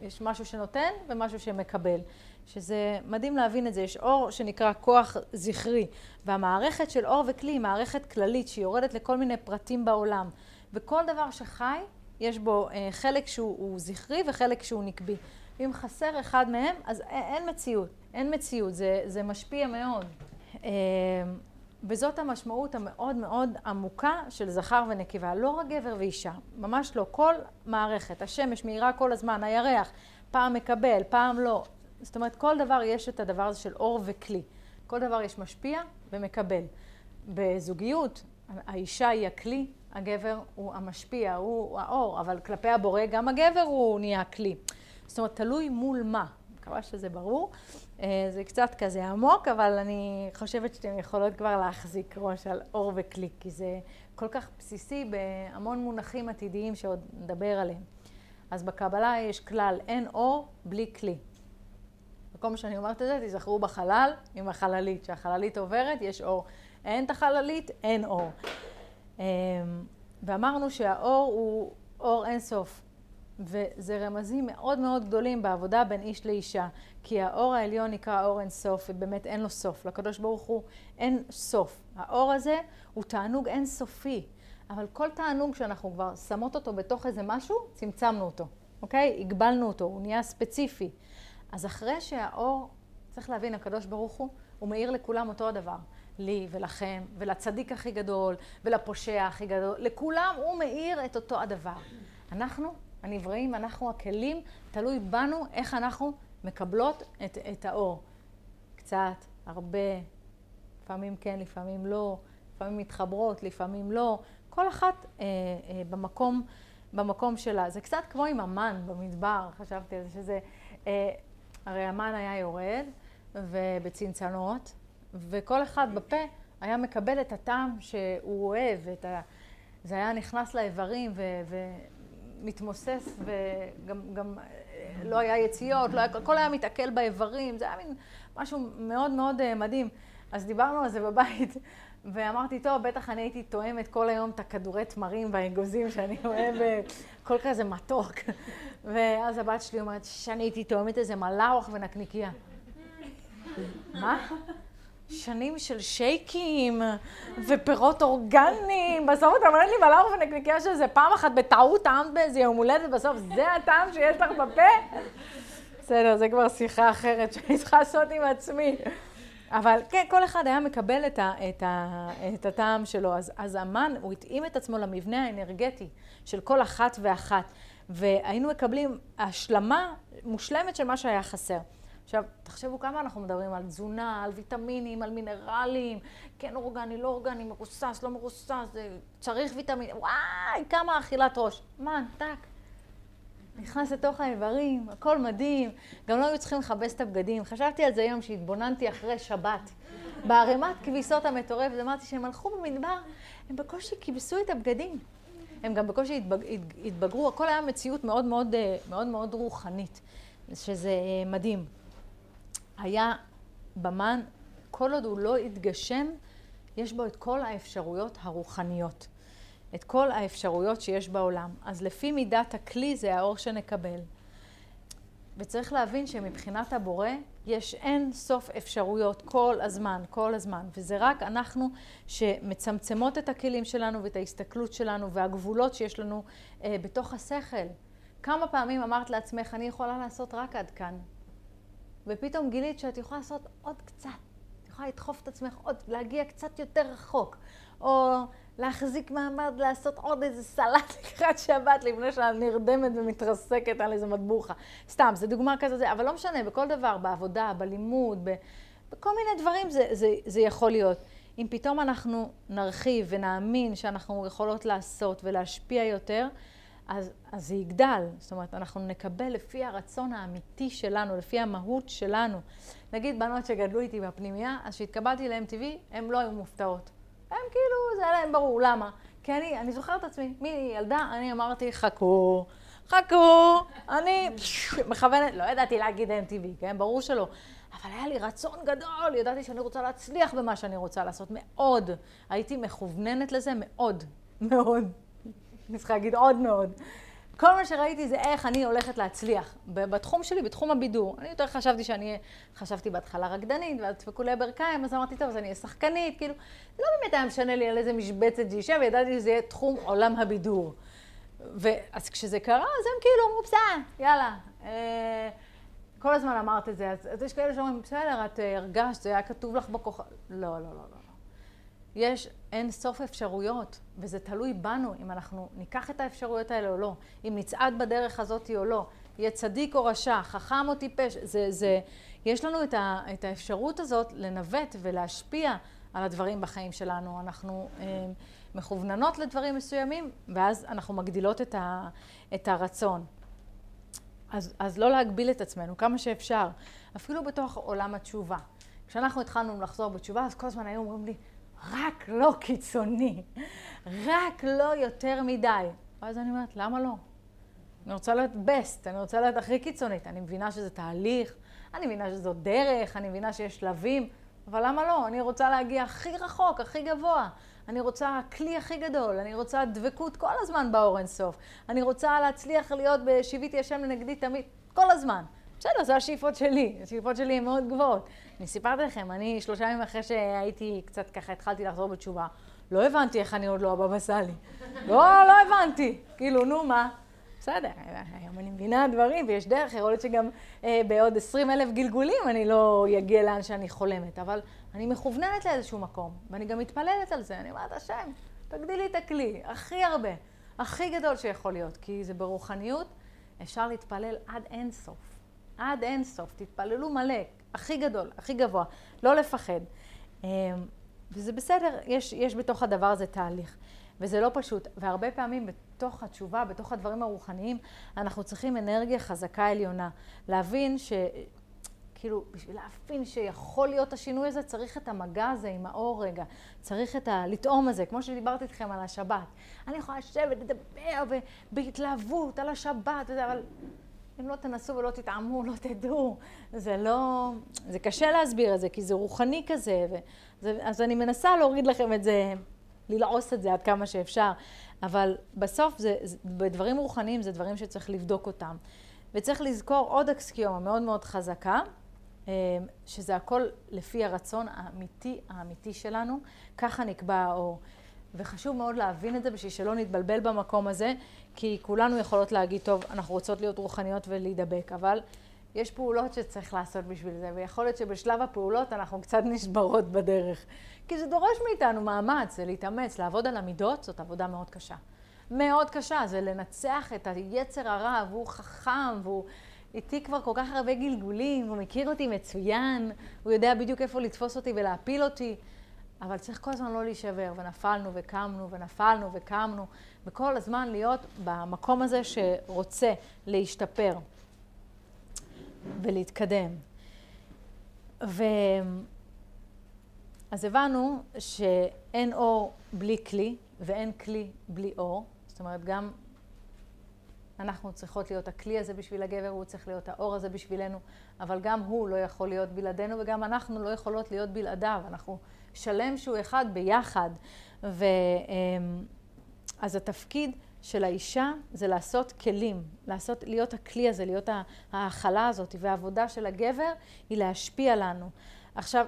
Speaker 1: ויש משהו שנותן ומשהו שמקבל. שזה מדהים להבין את זה, יש אור שנקרא כוח זכרי, והמערכת של אור וכלי היא מערכת כללית שיורדת לכל מיני פרטים בעולם, וכל דבר שחי יש בו אה, חלק שהוא זכרי וחלק שהוא נקבי. אם חסר אחד מהם, אז אין מציאות, אין מציאות, זה, זה משפיע מאוד. אה, וזאת המשמעות המאוד מאוד עמוקה של זכר ונקבה, לא רק גבר ואישה, ממש לא, כל מערכת, השמש מאירה כל הזמן, הירח, פעם מקבל, פעם לא, זאת אומרת כל דבר יש את הדבר הזה של אור וכלי, כל דבר יש משפיע ומקבל. בזוגיות, האישה היא הכלי, הגבר הוא המשפיע, הוא האור, אבל כלפי הבורא גם הגבר הוא נהיה כלי. זאת אומרת, תלוי מול מה. מקווה שזה ברור. אה, זה קצת כזה עמוק, אבל אני חושבת שאתם יכולות כבר להחזיק ראש על אור וכלי, כי זה כל כך בסיסי בהמון מונחים עתידיים שעוד נדבר עליהם. אז בקבלה יש כלל, אין אור בלי כלי. מה שאני אומרת את זה, תיזכרו בחלל עם החללית. כשהחללית עוברת, יש אור. אין את החללית, אין אור. אמ, ואמרנו שהאור הוא אור אינסוף. וזה רמזים מאוד מאוד גדולים בעבודה בין איש לאישה. כי האור העליון נקרא אור אין סוף, ובאמת אין לו סוף. לקדוש ברוך הוא אין סוף. האור הזה הוא תענוג אין סופי. אבל כל תענוג שאנחנו כבר שמות אותו בתוך איזה משהו, צמצמנו אותו, אוקיי? הגבלנו אותו, הוא נהיה ספציפי. אז אחרי שהאור, צריך להבין, הקדוש ברוך הוא, הוא מאיר לכולם אותו הדבר. לי ולכם, ולצדיק הכי גדול, ולפושע הכי גדול, לכולם הוא מאיר את אותו הדבר. אנחנו הנבראים, אנחנו הכלים, תלוי בנו איך אנחנו מקבלות את, את האור. קצת, הרבה, לפעמים כן, לפעמים לא, לפעמים מתחברות, לפעמים לא. כל אחת אה, אה, במקום, במקום שלה. זה קצת כמו עם המן במדבר, חשבתי על זה, שזה... אה, הרי המן היה יורד ובצנצנות, וכל אחד בפה היה מקבל את הטעם שהוא אוהב, את ה... זה היה נכנס לאיברים ו... מתמוסס וגם גם אה, לא היה יציאות, לא היה, הכל היה מתעכל באיברים, זה היה מין משהו מאוד מאוד אה, מדהים. אז דיברנו על זה בבית, ואמרתי, טוב, בטח אני הייתי תואמת כל היום את הכדורי תמרים והאגוזים שאני אוהבת, כל כזה מתוק. ואז הבת שלי אומרת, שאני הייתי תואמת איזה מלאוח ונקניקייה. מה? שנים של שייקים ופירות אורגניים, בסוף אתה אומר לי מלאך ונקניקיה של זה פעם אחת בטעות טעמת באיזה יום הולדת, בסוף זה הטעם שיש לך בפה? בסדר, זה כבר שיחה אחרת שאני צריכה לעשות עם עצמי. אבל כן, כל אחד היה מקבל את, ה, את, ה, את הטעם שלו. אז, אז המן, הוא התאים את עצמו למבנה האנרגטי של כל אחת ואחת. והיינו מקבלים השלמה מושלמת של מה שהיה חסר. עכשיו, תחשבו כמה אנחנו מדברים על תזונה, על ויטמינים, על מינרלים, כן אורגני, לא אורגני, מרוסס, לא מרוסס, צריך ויטמין, וואי, כמה אכילת ראש. מה, טאק. נכנס לתוך האיברים, הכל מדהים. גם לא היו צריכים לכבס את הבגדים. חשבתי על זה היום שהתבוננתי אחרי שבת. בערימת כביסות המטורפת, אמרתי שהם הלכו במדבר, הם בקושי כיבסו את הבגדים. הם גם בקושי התבג, התבגרו, הכל היה מציאות מאוד מאוד, אה, מאוד, מאוד רוחנית, שזה אה, מדהים. היה במן, כל עוד הוא לא התגשם, יש בו את כל האפשרויות הרוחניות. את כל האפשרויות שיש בעולם. אז לפי מידת הכלי זה האור שנקבל. וצריך להבין שמבחינת הבורא יש אין סוף אפשרויות כל הזמן, כל הזמן. וזה רק אנחנו שמצמצמות את הכלים שלנו ואת ההסתכלות שלנו והגבולות שיש לנו אה, בתוך השכל. כמה פעמים אמרת לעצמך, אני יכולה לעשות רק עד כאן. ופתאום גילית שאת יכולה לעשות עוד קצת. את יכולה לדחוף את עצמך עוד, להגיע קצת יותר רחוק. או להחזיק מעמד, לעשות עוד איזה סלט לקראת שבת, לפני שאת נרדמת ומתרסקת על איזה מטבוחה. סתם, זו דוגמה כזאת, אבל לא משנה, בכל דבר, בעבודה, בלימוד, בכל מיני דברים זה, זה, זה יכול להיות. אם פתאום אנחנו נרחיב ונאמין שאנחנו יכולות לעשות ולהשפיע יותר, אז, אז זה יגדל. זאת אומרת, אנחנו נקבל לפי הרצון האמיתי שלנו, לפי המהות שלנו. נגיד בנות שגדלו איתי בפנימייה, אז כשהתקבלתי ל-MTV, הן לא היו מופתעות. הן כאילו, זה היה להן ברור. למה? כי אני, אני זוכרת את עצמי, מילדה, אני אמרתי, חכו, חכו, אני מכוונת, לא ידעתי להגיד MTV, כן? ברור שלא. אבל היה לי רצון גדול, ידעתי שאני רוצה להצליח במה שאני רוצה לעשות, מאוד. הייתי מכווננת לזה מאוד, מאוד. אני צריכה להגיד עוד מאוד. כל מה שראיתי זה איך אני הולכת להצליח. בתחום שלי, בתחום הבידור. אני יותר חשבתי שאני, חשבתי בהתחלה רקדנית, ואז דפקו לי הברכיים, אז אמרתי, טוב, אז אני אהיה שחקנית, כאילו, זה לא באמת היה משנה לי על איזה משבצת זה יישב, וידעתי שזה יהיה תחום עולם הבידור. ואז כשזה קרה, אז הם כאילו אמרו, בסדר, יאללה. אה, כל הזמן אמרת את זה, אז, אז יש כאלה שאומרים, בסדר, את אה, הרגשת, זה היה כתוב לך בכוכב. לא, לא, לא, לא. יש אין סוף אפשרויות, וזה תלוי בנו אם אנחנו ניקח את האפשרויות האלה או לא, אם נצעד בדרך הזאת או לא, יהיה צדיק או רשע, חכם או טיפש, זה, זה, יש לנו את, ה, את האפשרות הזאת לנווט ולהשפיע על הדברים בחיים שלנו. אנחנו אה, מכווננות לדברים מסוימים, ואז אנחנו מגדילות את, ה, את הרצון. אז, אז לא להגביל את עצמנו כמה שאפשר, אפילו בתוך עולם התשובה. כשאנחנו התחלנו לחזור בתשובה, אז כל הזמן היו אומרים לי, רק לא קיצוני, רק לא יותר מדי. ואז אני אומרת, למה לא? אני רוצה להיות בסט, אני רוצה להיות הכי קיצונית. אני מבינה שזה תהליך, אני מבינה שזו דרך, אני מבינה שיש שלבים, אבל למה לא? אני רוצה להגיע הכי רחוק, הכי גבוה. אני רוצה כלי הכי גדול, אני רוצה דבקות כל הזמן באור אינסוף. אני רוצה להצליח להיות בשיביתי השם לנגדי תמיד, כל הזמן. בסדר, זה השאיפות שלי, השאיפות שלי הן מאוד גבוהות. אני סיפרתי לכם, אני שלושה ימים אחרי שהייתי קצת ככה, התחלתי לחזור בתשובה, לא הבנתי איך אני עוד לא הבבא סאלי. לא, לא הבנתי. כאילו, נו, מה? בסדר, היום אני מבינה דברים ויש דרך, יכול להיות שגם אה, בעוד עשרים אלף גלגולים אני לא אגיע לאן שאני חולמת, אבל אני מכווננת לאיזשהו מקום, ואני גם מתפללת על זה, אני אומרת, השם, תגדילי את הכלי, הכי הרבה, הכי גדול שיכול להיות, כי זה ברוחניות, אפשר להתפלל עד אין סוף. עד אין סוף, תתפללו מלא, הכי גדול, הכי גבוה, לא לפחד. אמ, וזה בסדר, יש, יש בתוך הדבר הזה תהליך. וזה לא פשוט, והרבה פעמים בתוך התשובה, בתוך הדברים הרוחניים, אנחנו צריכים אנרגיה חזקה עליונה. להבין ש... כאילו, בשביל להבין שיכול להיות השינוי הזה, צריך את המגע הזה עם האור רגע. צריך את הלטעום הזה, כמו שדיברתי איתכם על השבת. אני יכולה לשבת, לדבר בהתלהבות על השבת, וזה, אבל אם לא תנסו ולא תטעמו, לא תדעו. זה לא... זה קשה להסביר את זה, כי זה רוחני כזה. וזה, אז אני מנסה להוריד לכם את זה, ללעוס את זה עד כמה שאפשר. אבל בסוף, זה, זה, בדברים רוחניים זה דברים שצריך לבדוק אותם. וצריך לזכור עוד אקסקיומה מאוד מאוד חזקה, אה, שזה הכל לפי הרצון האמיתי, האמיתי שלנו. ככה נקבע האור. וחשוב מאוד להבין את זה בשביל שלא נתבלבל במקום הזה, כי כולנו יכולות להגיד, טוב, אנחנו רוצות להיות רוחניות ולהידבק, אבל יש פעולות שצריך לעשות בשביל זה, ויכול להיות שבשלב הפעולות אנחנו קצת נשברות בדרך. כי זה דורש מאיתנו מאמץ, זה להתאמץ, לעבוד על המידות, זאת עבודה מאוד קשה. מאוד קשה, זה לנצח את היצר הרע, והוא חכם, והוא איתי כבר כל כך הרבה גלגולים, הוא מכיר אותי מצוין, הוא יודע בדיוק איפה לתפוס אותי ולהפיל אותי. אבל צריך כל הזמן לא להישבר, ונפלנו וקמנו, ונפלנו וקמנו, וכל הזמן להיות במקום הזה שרוצה להשתפר ולהתקדם. ו... אז הבנו שאין אור בלי כלי, ואין כלי בלי אור. זאת אומרת, גם אנחנו צריכות להיות הכלי הזה בשביל הגבר, הוא צריך להיות האור הזה בשבילנו, אבל גם הוא לא יכול להיות בלעדינו, וגם אנחנו לא יכולות להיות בלעדיו. אנחנו שלם שהוא אחד ביחד. ו... אמ, אז התפקיד של האישה זה לעשות כלים, לעשות, להיות הכלי הזה, להיות ההאכלה הזאת, והעבודה של הגבר היא להשפיע לנו. עכשיו,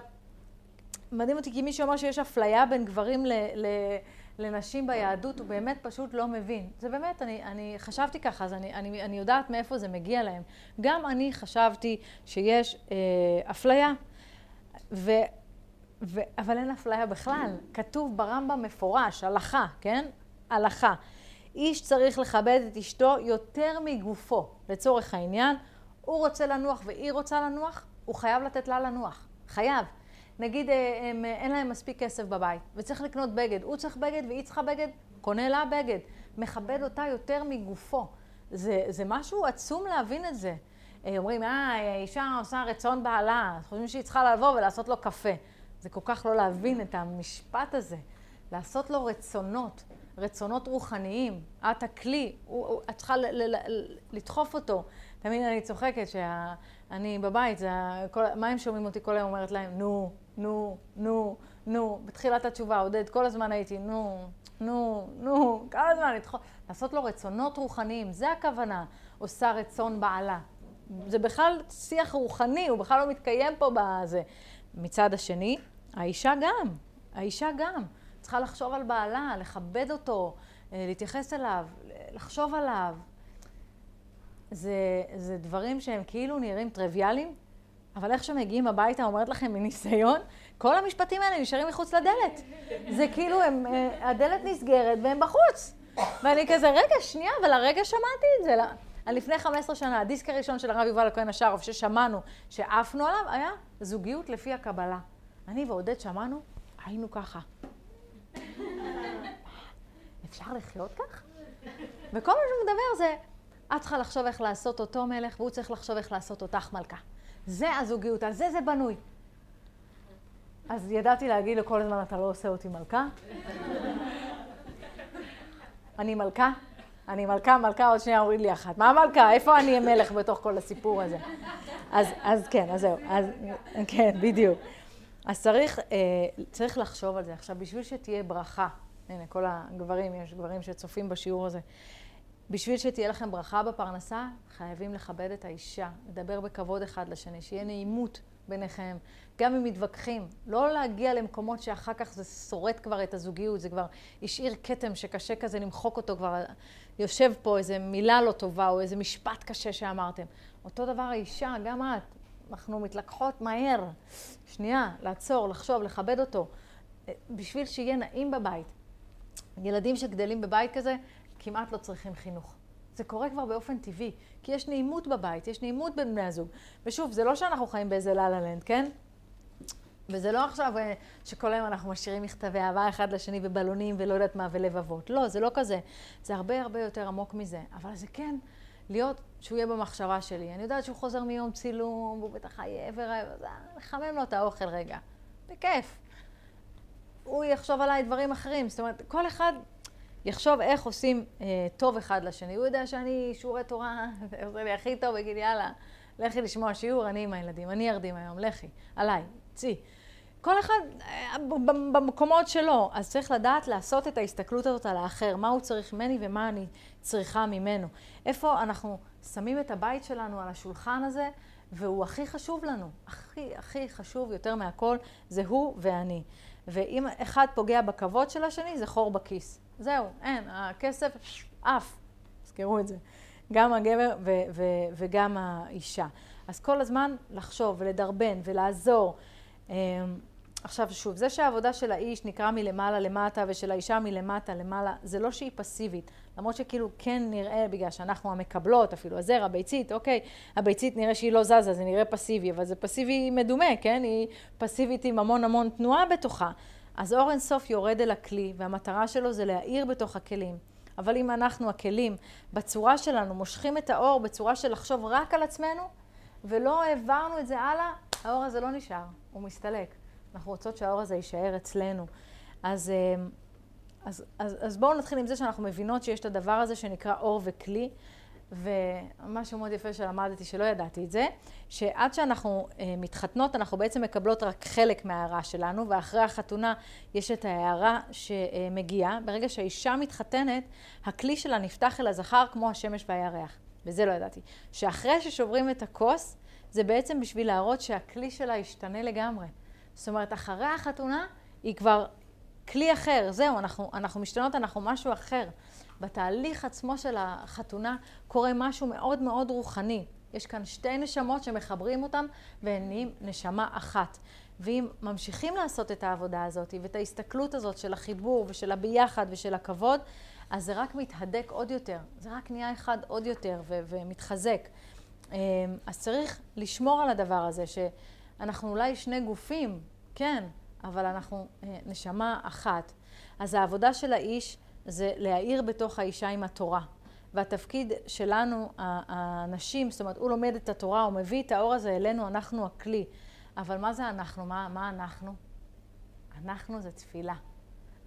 Speaker 1: מדהים אותי כי מי שאומר שיש אפליה בין גברים ל... ל לנשים ביהדות, הוא באמת פשוט לא מבין. זה באמת, אני, אני חשבתי ככה, אז אני, אני, אני יודעת מאיפה זה מגיע להם. גם אני חשבתי שיש אה, אפליה, ו, ו, אבל אין אפליה בכלל. כתוב ברמב"ם מפורש, הלכה, כן? הלכה. איש צריך לכבד את אשתו יותר מגופו, לצורך העניין. הוא רוצה לנוח והיא רוצה לנוח, הוא חייב לתת לה לנוח. חייב. נגיד אה, הם, אין להם מספיק כסף בבית, וצריך לקנות בגד. הוא צריך בגד והיא צריכה בגד, קונה לה בגד. מכבד אותה יותר מגופו. זה, זה משהו עצום להבין את זה. אה, אומרים, אה, אישה עושה רצון בעלה, חושבים שהיא צריכה לבוא ולעשות לו קפה. זה כל כך לא להבין את המשפט הזה. לעשות לו רצונות, רצונות רוחניים. את הכלי, הוא, הוא, את צריכה ל, ל, ל, לדחוף אותו. תמיד אני צוחקת שאני בבית, זה, כל, מה הם שומעים אותי כל היום אומרת להם? נו, נו, נו, נו. בתחילת התשובה, עודד, כל הזמן הייתי, נו, נו, נו, כל הזמן לדחוף. לעשות לו רצונות רוחניים, זה הכוונה, עושה רצון בעלה. זה בכלל שיח רוחני, הוא בכלל לא מתקיים פה בזה. מצד השני, האישה גם, האישה גם. צריכה לחשוב על בעלה, לכבד אותו, אה, להתייחס אליו, לחשוב עליו. זה, זה דברים שהם כאילו נראים טריוויאליים, אבל איך שמגיעים הביתה, אומרת לכם מניסיון, כל המשפטים האלה נשארים מחוץ לדלת. זה כאילו, הם, אה, הדלת נסגרת והם בחוץ. ואני כזה, רגע, שנייה, אבל הרגע שמעתי את זה. לפני 15 שנה, הדיסק הראשון של הרב יובל הכהן השרוף, ששמענו, שעפנו עליו, היה זוגיות לפי הקבלה. אני ועודד שמענו, היינו ככה. אפשר לחיות כך? וכל מה שהוא מדבר זה, את צריכה לחשוב איך לעשות אותו מלך, והוא צריך לחשוב איך לעשות אותך מלכה. זה הזוגיות, על זה זה בנוי. אז ידעתי להגיד לו כל הזמן, אתה לא עושה אותי מלכה? אני מלכה? אני מלכה, מלכה, עוד שנייה אומרים לי אחת. מה מלכה? איפה אני אהיה מלך בתוך כל הסיפור הזה? אז, אז כן, אז זהו. אז, כן, בדיוק. אז צריך, אה, צריך לחשוב על זה. עכשיו, בשביל שתהיה ברכה, הנה, כל הגברים, יש גברים שצופים בשיעור הזה. בשביל שתהיה לכם ברכה בפרנסה, חייבים לכבד את האישה, לדבר בכבוד אחד לשני, שיהיה נעימות ביניכם, גם אם מתווכחים. לא להגיע למקומות שאחר כך זה שורט כבר את הזוגיות, זה כבר השאיר כתם שקשה כזה למחוק אותו, כבר יושב פה איזה מילה לא טובה או איזה משפט קשה שאמרתם. אותו דבר האישה, גם את. אנחנו מתלקחות מהר. שנייה, לעצור, לחשוב, לכבד אותו, בשביל שיהיה נעים בבית. ילדים שגדלים בבית כזה, כמעט לא צריכים חינוך. זה קורה כבר באופן טבעי, כי יש נעימות בבית, יש נעימות בין בני הזוג. ושוב, זה לא שאנחנו חיים באיזה לה לה לנד, כן? וזה לא עכשיו אה, שכל היום אנחנו משאירים מכתבי אהבה אחד לשני ובלונים ולא יודעת מה ולבבות. לא, זה לא כזה. זה הרבה הרבה יותר עמוק מזה. אבל זה כן להיות, שהוא יהיה במחשבה שלי. אני יודעת שהוא חוזר מיום צילום, והוא בטח עייף ורעב, אז לחמם לו את האוכל רגע. בכיף. הוא יחשוב עליי דברים אחרים. זאת אומרת, כל אחד יחשוב איך עושים אה, טוב אחד לשני. הוא יודע שאני שיעורי תורה, זה עושה לי הכי טוב, יגיד יאללה, לכי לשמוע שיעור, אני עם הילדים, אני ארדים היום, לכי, עליי, צאי. כל אחד אה, במקומות שלו, אז צריך לדעת לעשות את ההסתכלות הזאת על האחר, מה הוא צריך ממני ומה אני צריכה ממנו. איפה אנחנו שמים את הבית שלנו על השולחן הזה, והוא הכי חשוב לנו, הכי הכי חשוב יותר מהכל, זה הוא ואני. ואם אחד פוגע בכבוד של השני, זה חור בכיס. זהו, אין, הכסף עף, תזכרו את זה. גם הגבר ו- ו- וגם האישה. אז כל הזמן לחשוב ולדרבן ולעזור. אמ, עכשיו שוב, זה שהעבודה של האיש נקרא מלמעלה למטה ושל האישה מלמטה למעלה, זה לא שהיא פסיבית. למרות שכאילו כן נראה, בגלל שאנחנו המקבלות, אפילו הזרע, הביצית, אוקיי, הביצית נראה שהיא לא זזה, זה נראה פסיבי, אבל זה פסיבי מדומה, כן? היא פסיבית עם המון המון תנועה בתוכה. אז אור אינסוף יורד אל הכלי, והמטרה שלו זה להאיר בתוך הכלים. אבל אם אנחנו, הכלים, בצורה שלנו, מושכים את האור בצורה של לחשוב רק על עצמנו, ולא העברנו את זה הלאה, האור הזה לא נשאר, הוא מסתלק. אנחנו רוצות שהאור הזה יישאר אצלנו. אז, אה, אז, אז, אז בואו נתחיל עם זה שאנחנו מבינות שיש את הדבר הזה שנקרא אור וכלי. ומשהו מאוד יפה שלמדתי, שלא ידעתי את זה, שעד שאנחנו אה, מתחתנות, אנחנו בעצם מקבלות רק חלק מההערה שלנו, ואחרי החתונה יש את ההערה שמגיעה. ברגע שהאישה מתחתנת, הכלי שלה נפתח אל הזכר כמו השמש והירח. וזה לא ידעתי. שאחרי ששוברים את הכוס, זה בעצם בשביל להראות שהכלי שלה ישתנה לגמרי. זאת אומרת, אחרי החתונה היא כבר כלי אחר, זהו, אנחנו, אנחנו משתנות, אנחנו משהו אחר. בתהליך עצמו של החתונה קורה משהו מאוד מאוד רוחני. יש כאן שתי נשמות שמחברים אותן והן נהיים נשמה אחת. ואם ממשיכים לעשות את העבודה הזאת ואת ההסתכלות הזאת של החיבור ושל הביחד ושל הכבוד, אז זה רק מתהדק עוד יותר. זה רק נהיה אחד עוד יותר ו- ומתחזק. אמ, אז צריך לשמור על הדבר הזה, שאנחנו אולי שני גופים, כן, אבל אנחנו אה, נשמה אחת. אז העבודה של האיש זה להאיר בתוך האישה עם התורה. והתפקיד שלנו, הנשים, זאת אומרת, הוא לומד את התורה, הוא מביא את האור הזה אלינו, אנחנו הכלי. אבל מה זה אנחנו? מה, מה אנחנו? אנחנו זה תפילה.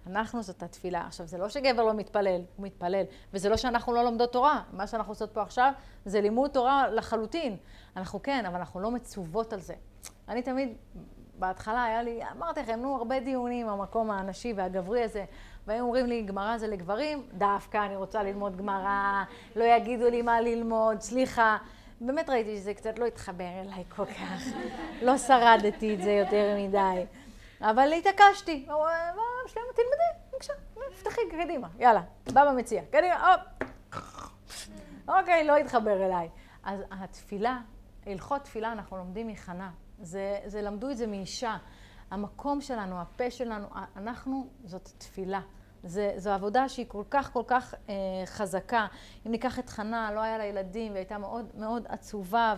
Speaker 1: אנחנו זאת התפילה. עכשיו, זה לא שגבר לא מתפלל, הוא מתפלל. וזה לא שאנחנו לא לומדות תורה. מה שאנחנו עושות פה עכשיו זה לימוד תורה לחלוטין. אנחנו כן, אבל אנחנו לא מצוות על זה. אני תמיד, בהתחלה היה לי, אמרתי לכם, נו, הרבה דיונים, המקום הנשי והגברי הזה. והיו אומרים לי, גמרא זה לגברים, דווקא אני רוצה ללמוד גמרא, לא יגידו לי מה ללמוד, סליחה. באמת ראיתי שזה קצת לא התחבר אליי כל כך. לא שרדתי את זה יותר מדי. אבל התעקשתי. אמר, שלמה, תלמדי, בבקשה, תפתחי קדימה, יאללה, בא במציע, קדימה, הופ. אוקיי, לא התחבר אליי. אז התפילה, הלכות תפילה אנחנו לומדים מחנה. זה, זה למדו את זה מאישה. המקום שלנו, הפה שלנו, אנחנו, זאת תפילה. זה, זו עבודה שהיא כל כך כל כך אה, חזקה. אם ניקח את חנה, לא היה לה ילדים, והייתה מאוד מאוד עצובה,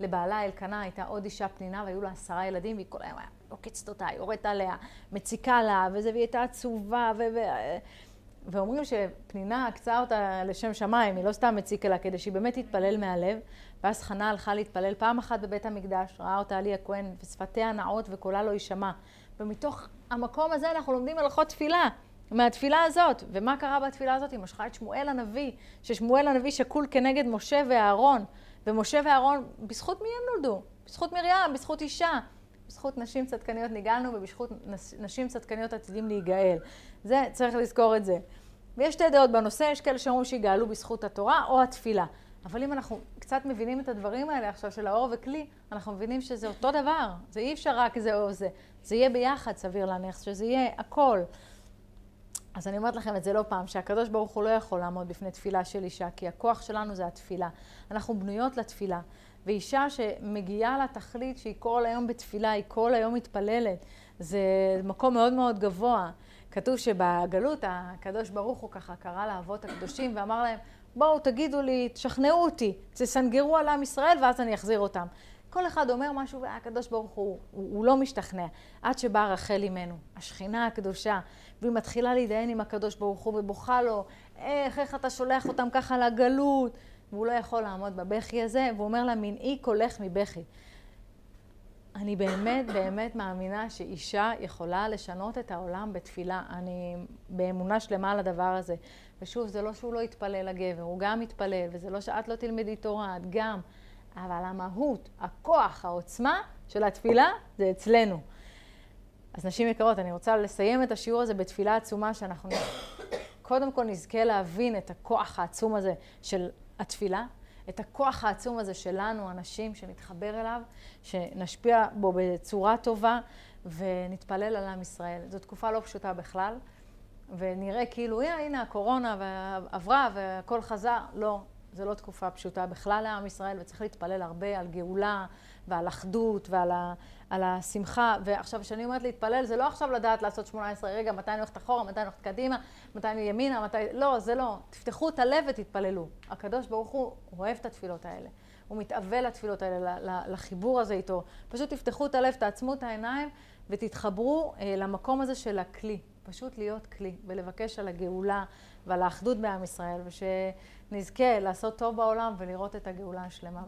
Speaker 1: ולבעלה אלקנה הייתה עוד אישה פנינה, והיו לה עשרה ילדים, והיא כל היום היה עוקצת אותה, יורדת עליה, מציקה לה, וזה, והיא הייתה עצובה, ו... ו ואומרים שפנינה עקצה אותה לשם שמיים, היא לא סתם מציקה לה, כדי שהיא באמת תתפלל מהלב. ואז חנה הלכה להתפלל פעם אחת בבית המקדש, ראה אותה עלי הכהן, ושפתיה נעות וקולה לא יישמע. ומתוך המקום הזה אנחנו לומדים הלכות תפילה, מהתפילה הזאת. ומה קרה בתפילה הזאת? היא משכה את שמואל הנביא, ששמואל הנביא שקול כנגד משה ואהרון. ומשה ואהרון, בזכות מי הם נולדו? בזכות מרים, בזכות אישה. בזכות נשים צדקניות נגאלנו, ובזכות נשים צדקניות עתידים להיגאל. זה, צריך לזכור את זה. ויש שתי דעות בנושא, יש כאלה שאומרים שיגאלו בזכות התורה או התפילה. אבל אם אנחנו קצת מבינים את הדברים האלה עכשיו של האור וכלי, אנחנו מבינים שזה אותו דבר. זה אי אפשר רק זה או זה. זה יהיה ביחד, סביר להניח, שזה יהיה הכל. אז אני אומרת לכם את זה לא פעם, שהקדוש ברוך הוא לא יכול לעמוד בפני תפילה של אישה, כי הכוח שלנו זה התפילה. אנחנו בנויות לתפילה. ואישה שמגיעה לתכלית שהיא כל היום בתפילה, היא כל היום מתפללת, זה מקום מאוד מאוד גבוה. כתוב שבגלות הקדוש ברוך הוא ככה קרא לאבות הקדושים ואמר להם, בואו תגידו לי, תשכנעו אותי, תסנגרו על עם ישראל ואז אני אחזיר אותם. כל אחד אומר משהו והקדוש ברוך הוא, הוא, הוא לא משתכנע. עד שבאה רחל אימנו, השכינה הקדושה, והיא מתחילה להתדיין עם הקדוש ברוך הוא ובוכה לו, איך, איך אתה שולח אותם ככה לגלות? והוא לא יכול לעמוד בבכי הזה, והוא אומר לה, מנעי קולך מבכי. אני באמת באמת מאמינה שאישה יכולה לשנות את העולם בתפילה. אני באמונה שלמה על הדבר הזה. ושוב, זה לא שהוא לא יתפלל לגבר, הוא גם יתפלל, וזה לא שאת לא תלמדי תורה, את גם. אבל המהות, הכוח, העוצמה של התפילה, זה אצלנו. אז נשים יקרות, אני רוצה לסיים את השיעור הזה בתפילה עצומה, שאנחנו קודם כל נזכה להבין את הכוח העצום הזה של התפילה, את הכוח העצום הזה שלנו, הנשים, שנתחבר אליו, שנשפיע בו בצורה טובה ונתפלל על עם ישראל. זו תקופה לא פשוטה בכלל, ונראה כאילו, הנה הקורונה עברה והכל חזר. לא, זו לא תקופה פשוטה בכלל לעם ישראל, וצריך להתפלל הרבה על גאולה ועל אחדות ועל ה, על השמחה. ועכשיו, כשאני אומרת להתפלל, זה לא עכשיו לדעת לעשות 18, רגע, מתי אני הולכת אחורה, מתי אני הולכת קדימה, מתי אני ימינה, מתי... לא, זה לא. תפתחו את הלב ותתפללו. הקדוש ברוך הוא אוהב את התפילות האלה. הוא מתאבל לתפילות האלה, לחיבור הזה איתו. פשוט תפתחו את הלב, תעצמו את העיניים ותתחברו אה, למקום הזה של הכלי. פשוט להיות כלי ולבקש על הגאולה ועל האחדות בעם ישראל, ושנזכה לעשות טוב בעולם ולראות את הגאולה השלמה.